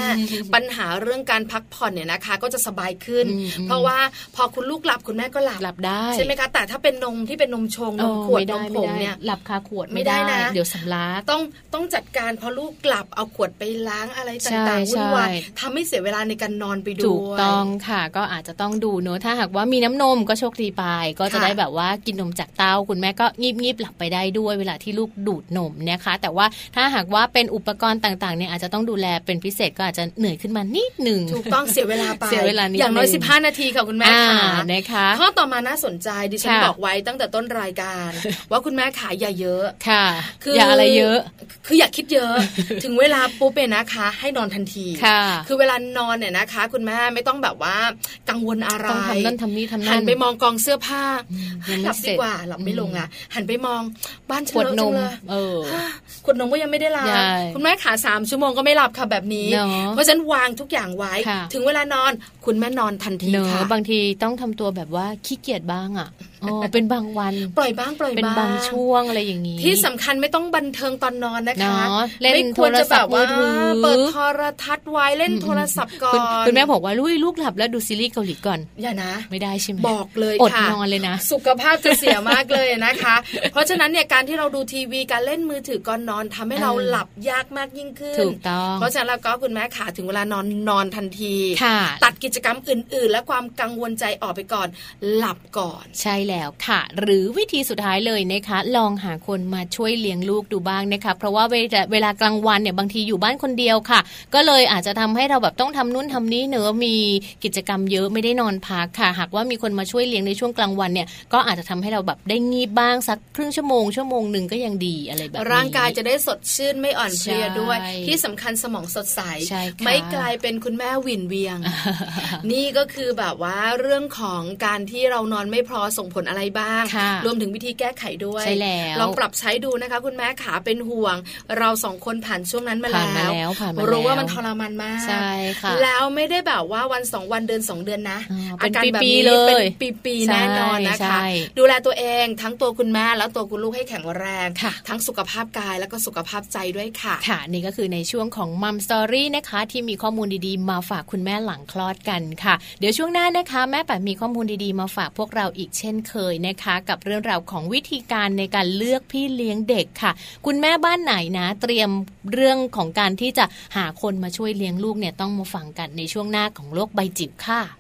ปัญหาเรื่องการพักผ่อนเนี่ยนะคะ ก็จะสบายขึ้น เพราะว่าพอคุณลูกหลับคุณแม่ก็หลับหลับได้ใช่ไหมคะแต่ถ้าเป็นนมที่เป็นนมชงนมขวดนมผงเนี่ยหลับคาขวดไม่ได้นะ เดี๋ยวสำลักต้องต้องจัดการพอลูกกลับเอาขวดไปล้างอะไรต่างๆวุ่นวายทำให้เสียเวลาในการนอนไปด้วยถูกต้องค่ะก็อาจจะต้องดูเนอะถ้าหากว่ามีน้ำนมก็โชคดีไป ก็จะได้แบบว่ากินนมจากเต้าคุณแม่ก็งีบงีบหลับไปได้ด้วยเวลาที่ลูกดูดนมนะคะ แต่ว่าถ้าหากว่าเป็นอุปกรณ์ต่างๆเนี่ยอาจจะต้องดูแลเป็นพิเศษก็อาจจะเหนื่อยขึ้นมานิดหนึ่งถูกต้องเสียเวลาไปเสียเวลานิดอย่างน้อย 15 นาทีค่ะคุณแม่ค่ะนะคะข้อต่อมาน่าสนใจดิฉันบอกไว้ตั้งแต่ต้นรายการ ว่าคุณแม่ขายอย่าเยอะค่ะ คืออย่าอะไรเยอะ คืออยากคิดเยอะ ถึงเวลาปุ๊บเป็นนะคะ ให้นอนทันทีค่ะ คือเวลานอนเนี่ยนะคะ คุณแม่ไม่ต้องแบบว่ากังวลอะไรต้องทำนั่นทำนี่ทำนั่นหันไปมองกองเสื้อผ้าหลับดีกว่าหลับไม่ลงอะหันไปมองบ้านขวดนมเออขวดนมก็ยังไม่ได้ลาคุณแม่ขาสามชั่วโมงก็ไม่หลับค่ะแบบนี้ เพราะฉะนั้นวางทุกอย่างไว้ ถึงเวลานอนคุณแม่นอนทันทีค่ะบางทีต้องทำตัวแบบว่าขี้เกียจบ้างอะ อ๋อเป็นบางวัน ปล่อยบ้างปล่อยบ้างเป็นบางช่วงอะไรอย่างนี้ ที่สำคัญไม่ต้องบันเทิงตอนนอนนะคะเล่นโทรศัพท์มือถือเปิดโทรทัศน์ไว้เล่นโทรศัพท์ก่อนคุณแม่บอกว่าลูกลูกหลับแล้วดูซีรีส์เกาหลีก่อน อย่านะ ไม่ได้ใช่ไหมบอกเลยอดนอนเลยนะ สุขภาพจะเสียมากเลยนะคะ เพราะฉะนั้นเนี่ยการที่เราดูทีวีการเล่นมือถือก่อนนอนทำให้เราหลับยากมากยิ่งขึ้นถูกต้องเพราะฉะนั้นแล้วก็คุณแม่ขาถึงเวลานอนนอนทันทีตัดกิจกรรมอื่น ๆ และความกังวลใจออกไปก่อน หลับก่อนใช่แล้วค่ะ หรือวิธีสุดท้ายเลยนะคะ ลองหาคนมาช่วยเลี้ยงลูกดูบ้างนะคะเพราะว่าเวลากลางวันเนี่ยบางทีอยู่บ้านคนเดียวค่ะ ก็เลยอาจจะทำให้เราแบบต้องทำนู่นทำนี้เนื้อมีกิจกรรมเยอะไม่ได้นอนพักค่ะ หากว่ามีคนมาช่วยเลี้ยงในช่วงกลางวันเนี่ยก็อาจจะทำให้เราแบบได้งีบบ้างสักครึ่งชั่วโมงชั่วโมงหนึ่งก็ยังดีอะไรแบบนี้ร่างกายจะได้สดชื่นไม่อ่อนเพลียด้วย ที่สำคัญสมองสดใสไม่กลายเป็นคุณแม่วินเวียง นี่ก็คือแบบว่าเรื่องของการที่เรานอนไม่พอส่งผลอะไรบ้าง รวมถึงวิธีแก้ไขด้วยลองปรับใช้ดูนะคะ คุณแม่ขาเป็นห่วง เราสองคนผ่านช่วงนั้นมาแล้วรู้ว่ามันทรมานมากใช่ค่ะแล้วไม่ได้แบบว่าวันสองวันเดือนสองเดือนนะอาการแบบนี้เป็นปีๆแน่นอนนะคะ ดูแลตัวเองทั้งตัวคุณแม่แล้วตัวคุณลูกให้แข็งแรงทั้งสุขภาพกายแล้วก็สุขภาพใจด้วยค่ะ ค่ะ นี่ก็คือในช่วงของมัมสตอรี่นะคะ ที่มีข้อมูลดีๆ มาฝากคุณแม่หลังคลอดกันค่ะ เดี๋ยวช่วงหน้านะคะ แม่ป๋ามีข้อมูลดีๆ มาฝากพวกเราอีกเช่นเคยนะคะ กับเรื่องราวของวิธีการในการเลือกพี่เลี้ยงเด็กค่ะ คุณแม่บ้านไหนนะ เตรียมเรื่องของการที่จะหาคนมาช่วยเลี้ยงลูกเนี่ยต้องมาฟังกันในช่วงหน้าของโลกใบจิ๋วค่ะ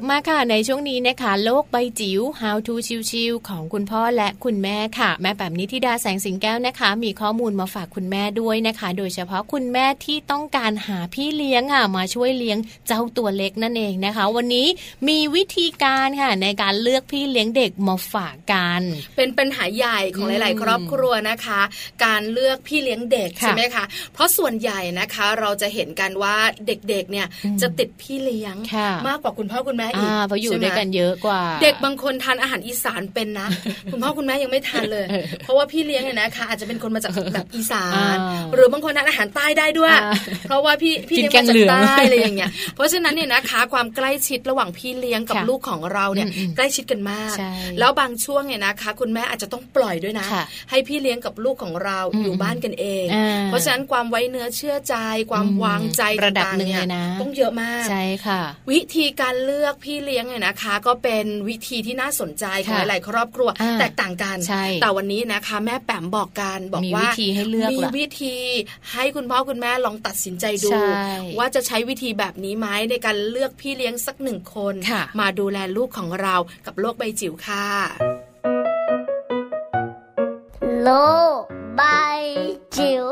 ลับมาค่ะในช่วงนี้นะคะ โลกใบจิ๋ว How to ชิวๆของคุณพ่อและคุณแม่ค่ะ แม่แบบนี้ทิดาแสงสิงแก้วนะคะ มีข้อมูลมาฝากคุณแม่ด้วยนะคะ โดยเฉพาะคุณแม่ที่ต้องการหาพี่เลี้ยงค่ะมาช่วยเลี้ยงเจ้าตัวเล็กนั่นเองนะคะ วันนี้มีวิธีการค่ะในการเลือกพี่เลี้ยงเด็กมาฝากกัน เป็นปัญหาใหญ่ของอืมหลาย ๆ ครอบครัวนะคะ การเลือกพี่เลี้ยงเด็กค่ะใช่ไหมคะเพราะส่วนใหญ่นะคะเราจะเห็นกันว่าเด็ก ๆ เนี่ยอืมจะติดพี่เลี้ยงค่ะมากกว่าคุณพ่อคุณแม่อีกอ่าเพราะอยู่ใช่ไหมด้วยกันเยอะกว่า เด็กบางคนทานอาหารอีสานเป็นนะ คุณพ่อคุณแม่ยังไม่ทานเลย เพราะว่าพี่เลี้ยงเนี่ยนะคะ อาจจะเป็นคนมาจากแบบอีสานอ่าหรือบางคนทานอาหารใต้ได้ด้วยอ่าเพราะว่าพี่พี่กินเลี้ยงมาแกงเหลืจากองใต้อะไรอย่างเงี้ยเพราะฉะนั้นเนี่ยนะคะความใกล้ชิดระหว่างพี่เลี้ยงกับค่ะลูกของเราเนี่ยอืมอืมใกล้ชิดกันมากใช่แล้วบางช่วงเนี่ยนะคะ คุณแม่อาจจะต้องปล่อยด้วยนะค่ะให้พี่เลี้ยงกับลูกของเราอืมอยู่บ้านกันเองอ่าเพราะฉะนั้นความไว้เนื้อเชื่อใจ ความอืมวางใจระดับต่างๆหนึ่งเนี่เลยนะต้องเยอะมากใช่ค่ะ วิธีการเลือกพี่เลี้ยงเนี่ยนะคะ ก็เป็นวิธีที่น่าสนใจของค่ะหลายๆครอบครัวอ่าแตกต่างกันใช่แต่วันนี้นะคะ แม่แปมบอกกันบอกมีว่าวิธีให้เลือกมีเหรอวิธีให้คุณพ่อคุณแม่ลองตัดสินใจดูใช่ว่าจะใช้วิธีแบบนี้ไหมในการเลือกพี่เลี้ยงสักหนึ่งคนค่ะมาดูแลลูกของเรากับโลกใบจิ๋วค่ะ โลกใบจิ๋ว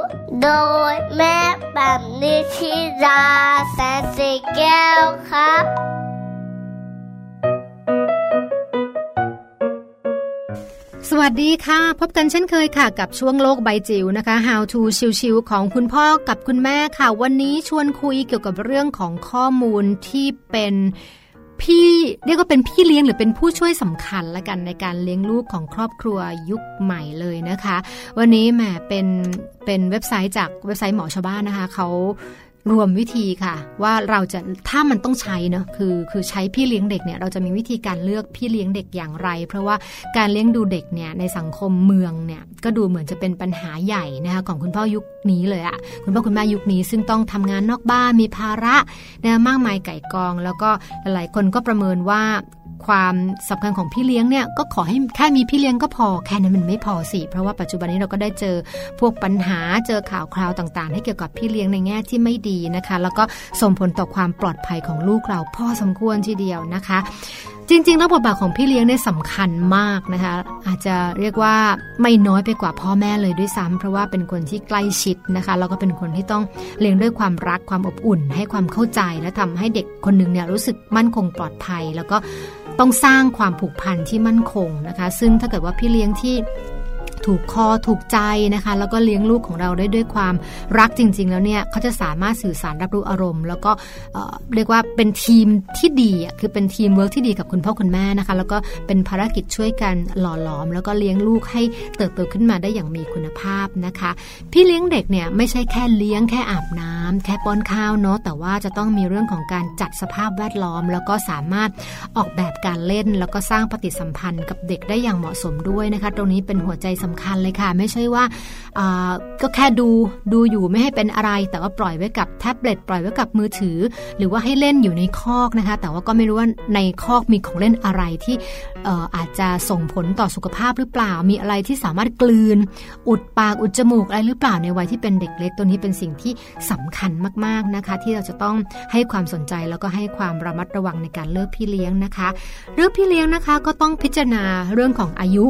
โดยแม่แบบนิชิราแสนสีแก้วครับ สวัสดีค่ะ พบกันเช่นเคยค่ะ กับช่วงโลกใบจิ๋วนะคะ How to ชิวๆของคุณพ่อกับคุณแม่ค่ะ วันนี้ชวนคุยเกี่ยวกับเรื่องของข้อมูลที่เป็นพี่เรียกว่าเป็นพี่เลี้ยงหรือเป็นผู้ช่วยสำคัญละกันในการเลี้ยงลูกของครอบครัวยุคใหม่เลยนะคะ วันนี้แหมเป็นเป็นเว็บไซต์จากเว็บไซต์หมอชาวบ้านนะคะเขา รวมวิธีค่ะ ว่าเราจะถ้ามันต้องใช้เนอะคือคือใช้พี่เลี้ยงเด็กเนี่ยเราจะมีวิธีการเลือกพี่เลี้ยงเด็กอย่างไร เพราะว่าการเลี้ยงดูเด็กเนี่ยในสังคมเมืองเนี่ยก็ดูเหมือนจะเป็นปัญหาใหญ่นะคะของคุณพ่อยุคนี้เลยอะคุณพ่อคุณแม่ยุคนี้ซึ่งต้องทำงานนอกบ้านมีภาระนะมากมายไก่กอง แล้วก็หลายๆคนก็ประเมินว่า ความสำคัญของพี่เลี้ยงเนี่ยก็ขอให้แค่มีพี่เลี้ยงก็พอแค่นั้นมันไม่พอสิ เพราะว่าปัจจุบันนี้เราก็ได้เจอพวกปัญหาเจอข่าวคราวต่างๆ ให้เกี่ยวกับพี่เลี้ยงในแง่ที่ไม่ดีนะคะ แล้วก็ส่งผลต่อความปลอดภัยของลูกเราพอสมควรทีเดียวนะคะ จริงๆแล้วบทบาทของพี่เลี้ยงเนี่ยสำคัญมากนะคะ อาจจะเรียกว่าไม่น้อยไปกว่าพ่อแม่เลยด้วยซ้ำเพราะว่าเป็นคนที่ใกล้ชิดนะคะแล้วก็เป็นคนที่ต้องเลี้ยงด้วยความรักความอบอุ่น ให้ความเข้าใจและทำให้เด็กคนหนึ่งเนี่ยรู้สึกมั่นคงปลอดภัย แล้วก็ ต้องสร้างความผูกพันที่มั่นคงนะคะ ซึ่งถ้าเกิดว่าพี่เลี้ยงที่ ถูกคอถูกใจนะคะ แล้วก็เลี้ยงลูกของเราได้ด้วยความรักจริง ๆ แล้วเนี่ยเขาจะสามารถสื่อสารรับรู้อารมณ์ แล้วก็เรียกว่าเป็นทีมที่ดีคือเป็นทีมเวิร์กที่ดีกับคุณพ่อคุณแม่นะคะ แล้วก็เป็นภารกิจช่วยกันหล่อหลอม แล้วก็เลี้ยงลูกให้เติบโตขึ้นมาได้อย่างมีคุณภาพนะคะ พี่เลี้ยงเด็กเนี่ยไม่ใช่แค่เลี้ยงแค่อาบน้ำแค่ป้อนข้าวเนาะแต่ว่าจะต้องมีเรื่องของการจัดสภาพแวดล้อม แล้วก็สามารถออกแบบการเล่น แล้วก็สร้างปฏิสัมพันธ์กับเด็กได้อย่างเหมาะสมด้วยนะคะ ตรงนี้เป็นหัวใจสำคัญเลยค่ะ ไม่ใช่ว่าก็แค่ดูดูอยู่ไม่ให้เป็นอะไร แต่ว่าปล่อยไว้กับแท็บเล็ตปล่อยไว้กับมือถือ หรือว่าให้เล่นอยู่ในคอกนะคะ แต่ว่าก็ไม่รู้ว่าในคอกมีของเล่นอะไรที่ออาจจะส่งผลต่อสุขภาพหรือเปล่า มีอะไรที่สามารถกลืน อุดปากอุดจมูกอะไรหรือเปล่าในวัยที่เป็นเด็กเล็กตัวนี้เป็นสิ่งที่สำคัญมากๆนะคะ ที่เราจะต้องให้ความสนใจแล้วก็ให้ความระมัดระวังในการเลือกพี่เลี้ยงนะคะ เลือกพี่เลี้ยงนะคะก็ต้องพิจารณาเรื่องของอายุ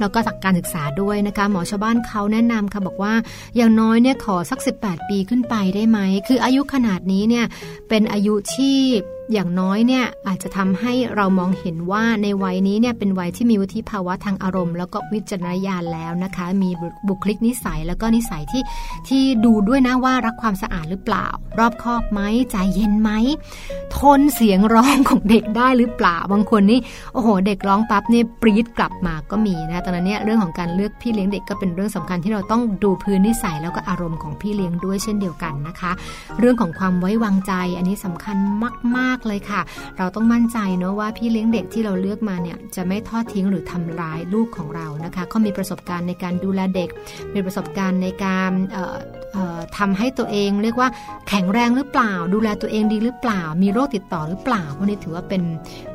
แล้วก็จากการศึกษาด้วยนะคะหมอชาวบ้านเขาแนะนำค่ะบอกว่าอย่างน้อยเนี่ยขอสัก 18 ปีขึ้นไปได้ไหม คืออายุขนาดนี้เนี่ยเป็นอายุที่ อย่างน้อยเนี่ยอาจจะทำให้เรามองเห็นว่าในวัยนี้เนี่ยเป็นวัยที่มีวุฒิภาวะทางอารมณ์ แล้วก็วิจารณญาณแล้วนะคะ มีบุคลิกนิสัยแล้วก็นิสัยที่ที่ดูด้วยนะว่ารักความสะอาดหรือเปล่า รอบคอบไหมใจเย็นไหมทนเสียงร้องของเด็กได้หรือเปล่าบางคนนี่โอ้โห เด็กร้องปั๊บเนี่ยปรี๊ดกลับมาก็มีนะตอนนั้นเนี่ยเรื่องของการเลือกพี่เลี้ยงเด็กก็เป็นเรื่องสำคัญที่เราต้องดูพื้นนิสัยแล้วก็อารมณ์ของพี่เลี้ยงด้วยเช่นเดียวกันนะคะ เรื่องของความไว้วางใจอันนี้สำคัญมากเลยค่ะ เราต้องมั่นใจเนาะว่าพี่เลี้ยงเด็กที่เราเลือกมาเนี่ยจะไม่ทอดทิ้งหรือทำร้ายลูกของเรานะคะเขามีประสบการณ์ในการดูแลเด็ก มีประสบการณ์ในการทำให้ตัวเอง เรียกว่าแข็งแรงหรือเปล่า ดูแลตัวเองดีหรือเปล่า มีโรคติดต่อหรือเปล่าพวกนี้ถือว่าเป็น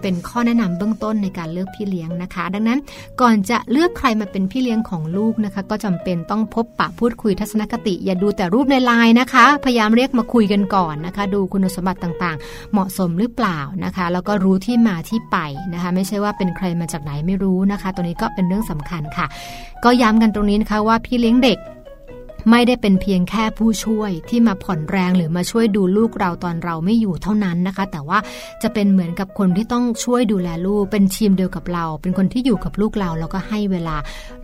เป็นข้อแนะนำเบื้องต้นในการเลือกพี่เลี้ยงนะคะ ดังนั้นก่อนจะเลือกใครมาเป็นพี่เลี้ยงของลูกนะคะ ก็จำเป็นต้องพบปะพูดคุยทัศนคติ อย่าดูแต่รูปในไลน์นะคะ พยายามเรียกมาคุยกันก่อนนะคะ ดูคุณสมบัติต่างๆ เหมาะสมหรือเปล่านะคะ แล้วก็รู้ที่มาที่ไปนะคะ ไม่ใช่ว่าเป็นใครมาจากไหนไม่รู้นะคะ ตัวนี้ก็เป็นเรื่องสำคัญค่ะ ก็ย้ำกันตรงนี้นะคะว่าพี่เลี้ยงเด็กไม่ได้เป็นเพียงแค่ผู้ช่วยที่มาผ่อนแรงหรือมาช่วยดูลูกเราตอนเราไม่อยู่เท่านั้นนะคะ แต่ว่าจะเป็นเหมือนกับคนที่ต้องช่วยดูแลลูก เป็นทีมเดียวกับเรา เป็นคนที่อยู่กับลูกเรา แล้วก็ให้เวลา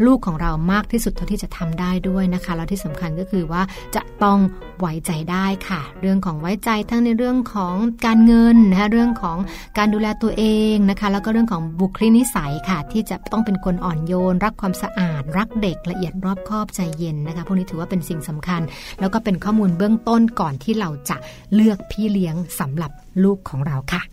ลูกของเรามากที่สุดเท่าที่จะทำได้ด้วยนะคะ แล้วที่สำคัญก็คือว่าจะต้อง ไว้ใจได้ค่ะ เรื่องของไว้ใจทั้งในเรื่องของการเงินนะคะเรื่องของการดูแลตัวเองนะคะ แล้วก็เรื่องของบุคลิกนิสัยค่ะ ที่จะต้องเป็นคนอ่อนโยน รักความสะอาด รักเด็กละเอียดรอบคอบใจเย็นนะคะพวกนี้ถือว่าเป็นสิ่งสำคัญ แล้วก็เป็นข้อมูลเบื้องต้นก่อนที่เราจะเลือกพี่เลี้ยงสำหรับลูกของเราค่ะ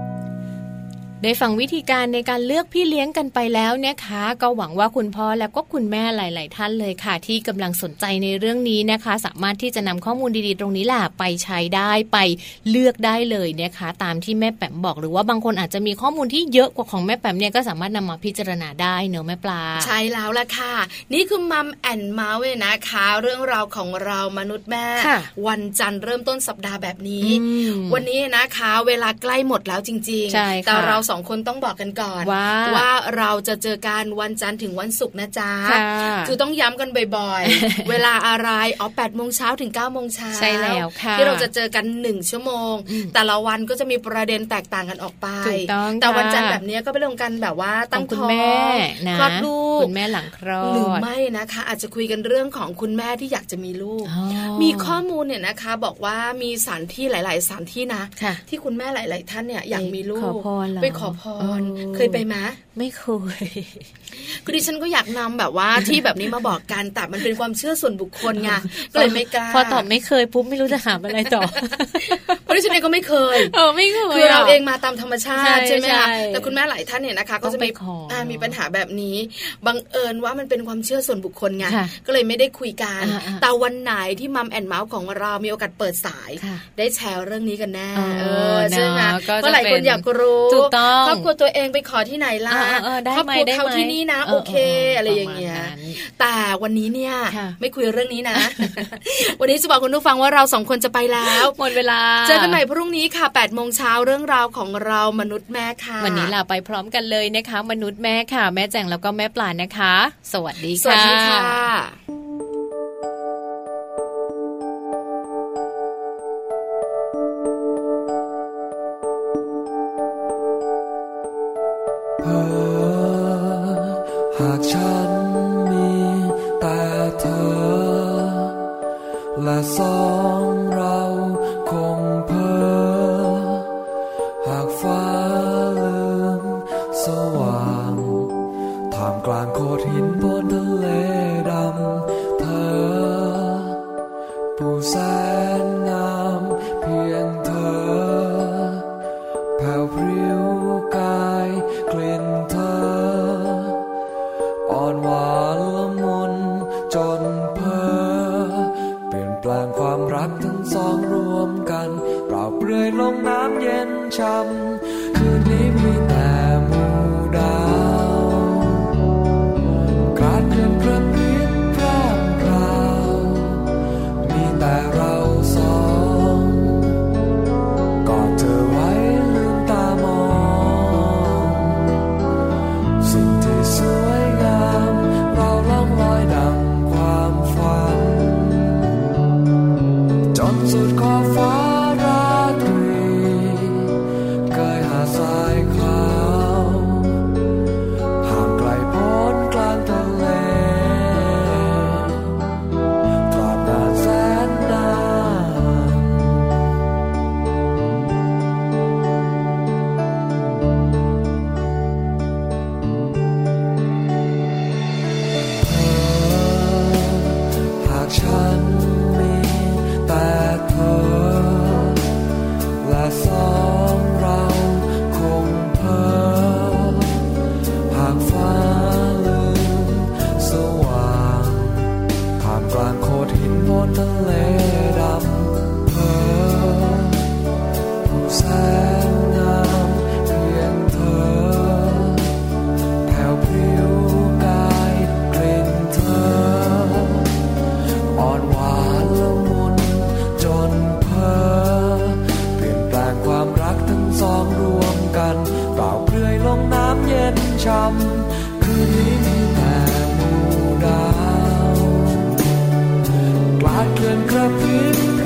ได้ฟังวิธีการในการเลือกพี่เลี้ยงกันไปแล้วนะคะ ก็หวังว่าคุณพ่อและก็คุณแม่หลาย ๆ ท่านเลยค่ะ ที่กำลังสนใจในเรื่องนี้นะคะ สามารถที่จะนำข้อมูลดีๆ ตรงนี้แหละไปใช้ได้ไปเลือกได้เลยนะคะ ตามที่แม่แปมบอก หรือว่าบางคนอาจจะมีข้อมูลที่เยอะกว่าของแม่แปมเนี่ยก็สามารถนำมาพิจารณาได้เนอะแม่ปลา ใช่แล้วล่ะค่ะ นี่คือมัมแอนเมาส์เลยนะคะ เรื่องราวของเรามนุษย์แม่ วันจันทร์เริ่มต้นสัปดาห์แบบนี้ วันนี้นะคะ เวลาใกล้หมดแล้วจริง ๆ แต่เราสองคนต้องบอกกันก่อนว่าว่าเราจะเจอกันวันจันทร์ถึงวันศุกร์นะจ๊ะคือต้องย้ำกันบ่อยๆ เวลาอะไรอ๋อแปดโมงเช้าถึง9ก้าโมงเช้าใช่แล้วค่ะที่เราจะเจอกันหนึ่งชั่วโมง แต่ละวันก็จะมีประเด็นแตกต่างกันออกไปแต่วันจันทร์แบบนี้ก็เป็นเรื่องกันแบบว่าตั้งท้องคลอดลูกคุณแม่หลังคลอดหรือไม่นะคะ อาจจะคุยกันเรื่องของคุณแม่ที่อยากจะมีลูก มีข้อมูลเนี่ยนะคะ บอกว่ามีสถานที่หลาย ๆสถานที่นะ ที่คุณแม่หลาย ๆ ท่านเนี่ยอยากมีลูกไปขอพร เคยไปไหมไม่เคยคือดิฉันก็อยากนำแบบว่าที่แบบนี้มาบอกกันแต่มันเป็นความเชื่อส่วนบุคคลไงก็เลยไม่กล้าพอตอบไม่เคยปุ๊บไม่รู้จะถามอะไรต่อเพราะดิฉันเองก็ไม่เคยเออไม่เคยคือเราเองมาตามธรรมชาติใช่ไหมคะแต่คุณแม่หลายท่านเนี่ยนะคะ ก็จะมีมีปัญหาแบบนี้บังเอิญว่ามันเป็นความเชื่อส่วนบุคคลไงก็เลยไม่ได้คุยกันแต่วันไหนที่มัมแอนเมาส์ของเรามีโอกาสเปิดสาย ได้แชร์เรื่องนี้กันแน่เออใช่ไหมเพราะหลายคนอยากรู้ครอบครัวตัวเองไปขอที่ไหนล่ะครอบครัวเขาที่นี่นะ โอเค อะไรอย่างเงี้ยแต่วันนี้เนี่ย ไม่คุยเรื่องนี้นะ วันนี้จะบอกคุณผู้ฟังว่าเราสองคนจะไปแล้วหมดเวลาเจอกันใหม่พรุ่งนี้ค่ะ8ปดโมงเช้าเรื่องราวของเรามนุษย์แม่ค่ะ วันนี้ลาไปพร้อมกันเลยนะคะ มนุษย์แม่ค่ะ แม่แจงแล้วก็แม่ปลานะคะ สวัสดีค่ะสวัสดีค่ะ ช้ำคืนนี้มีแต่หมู่ดาวกลาดเกลื่อนกระพริบ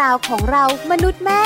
ราวของเรามนุษย์แม่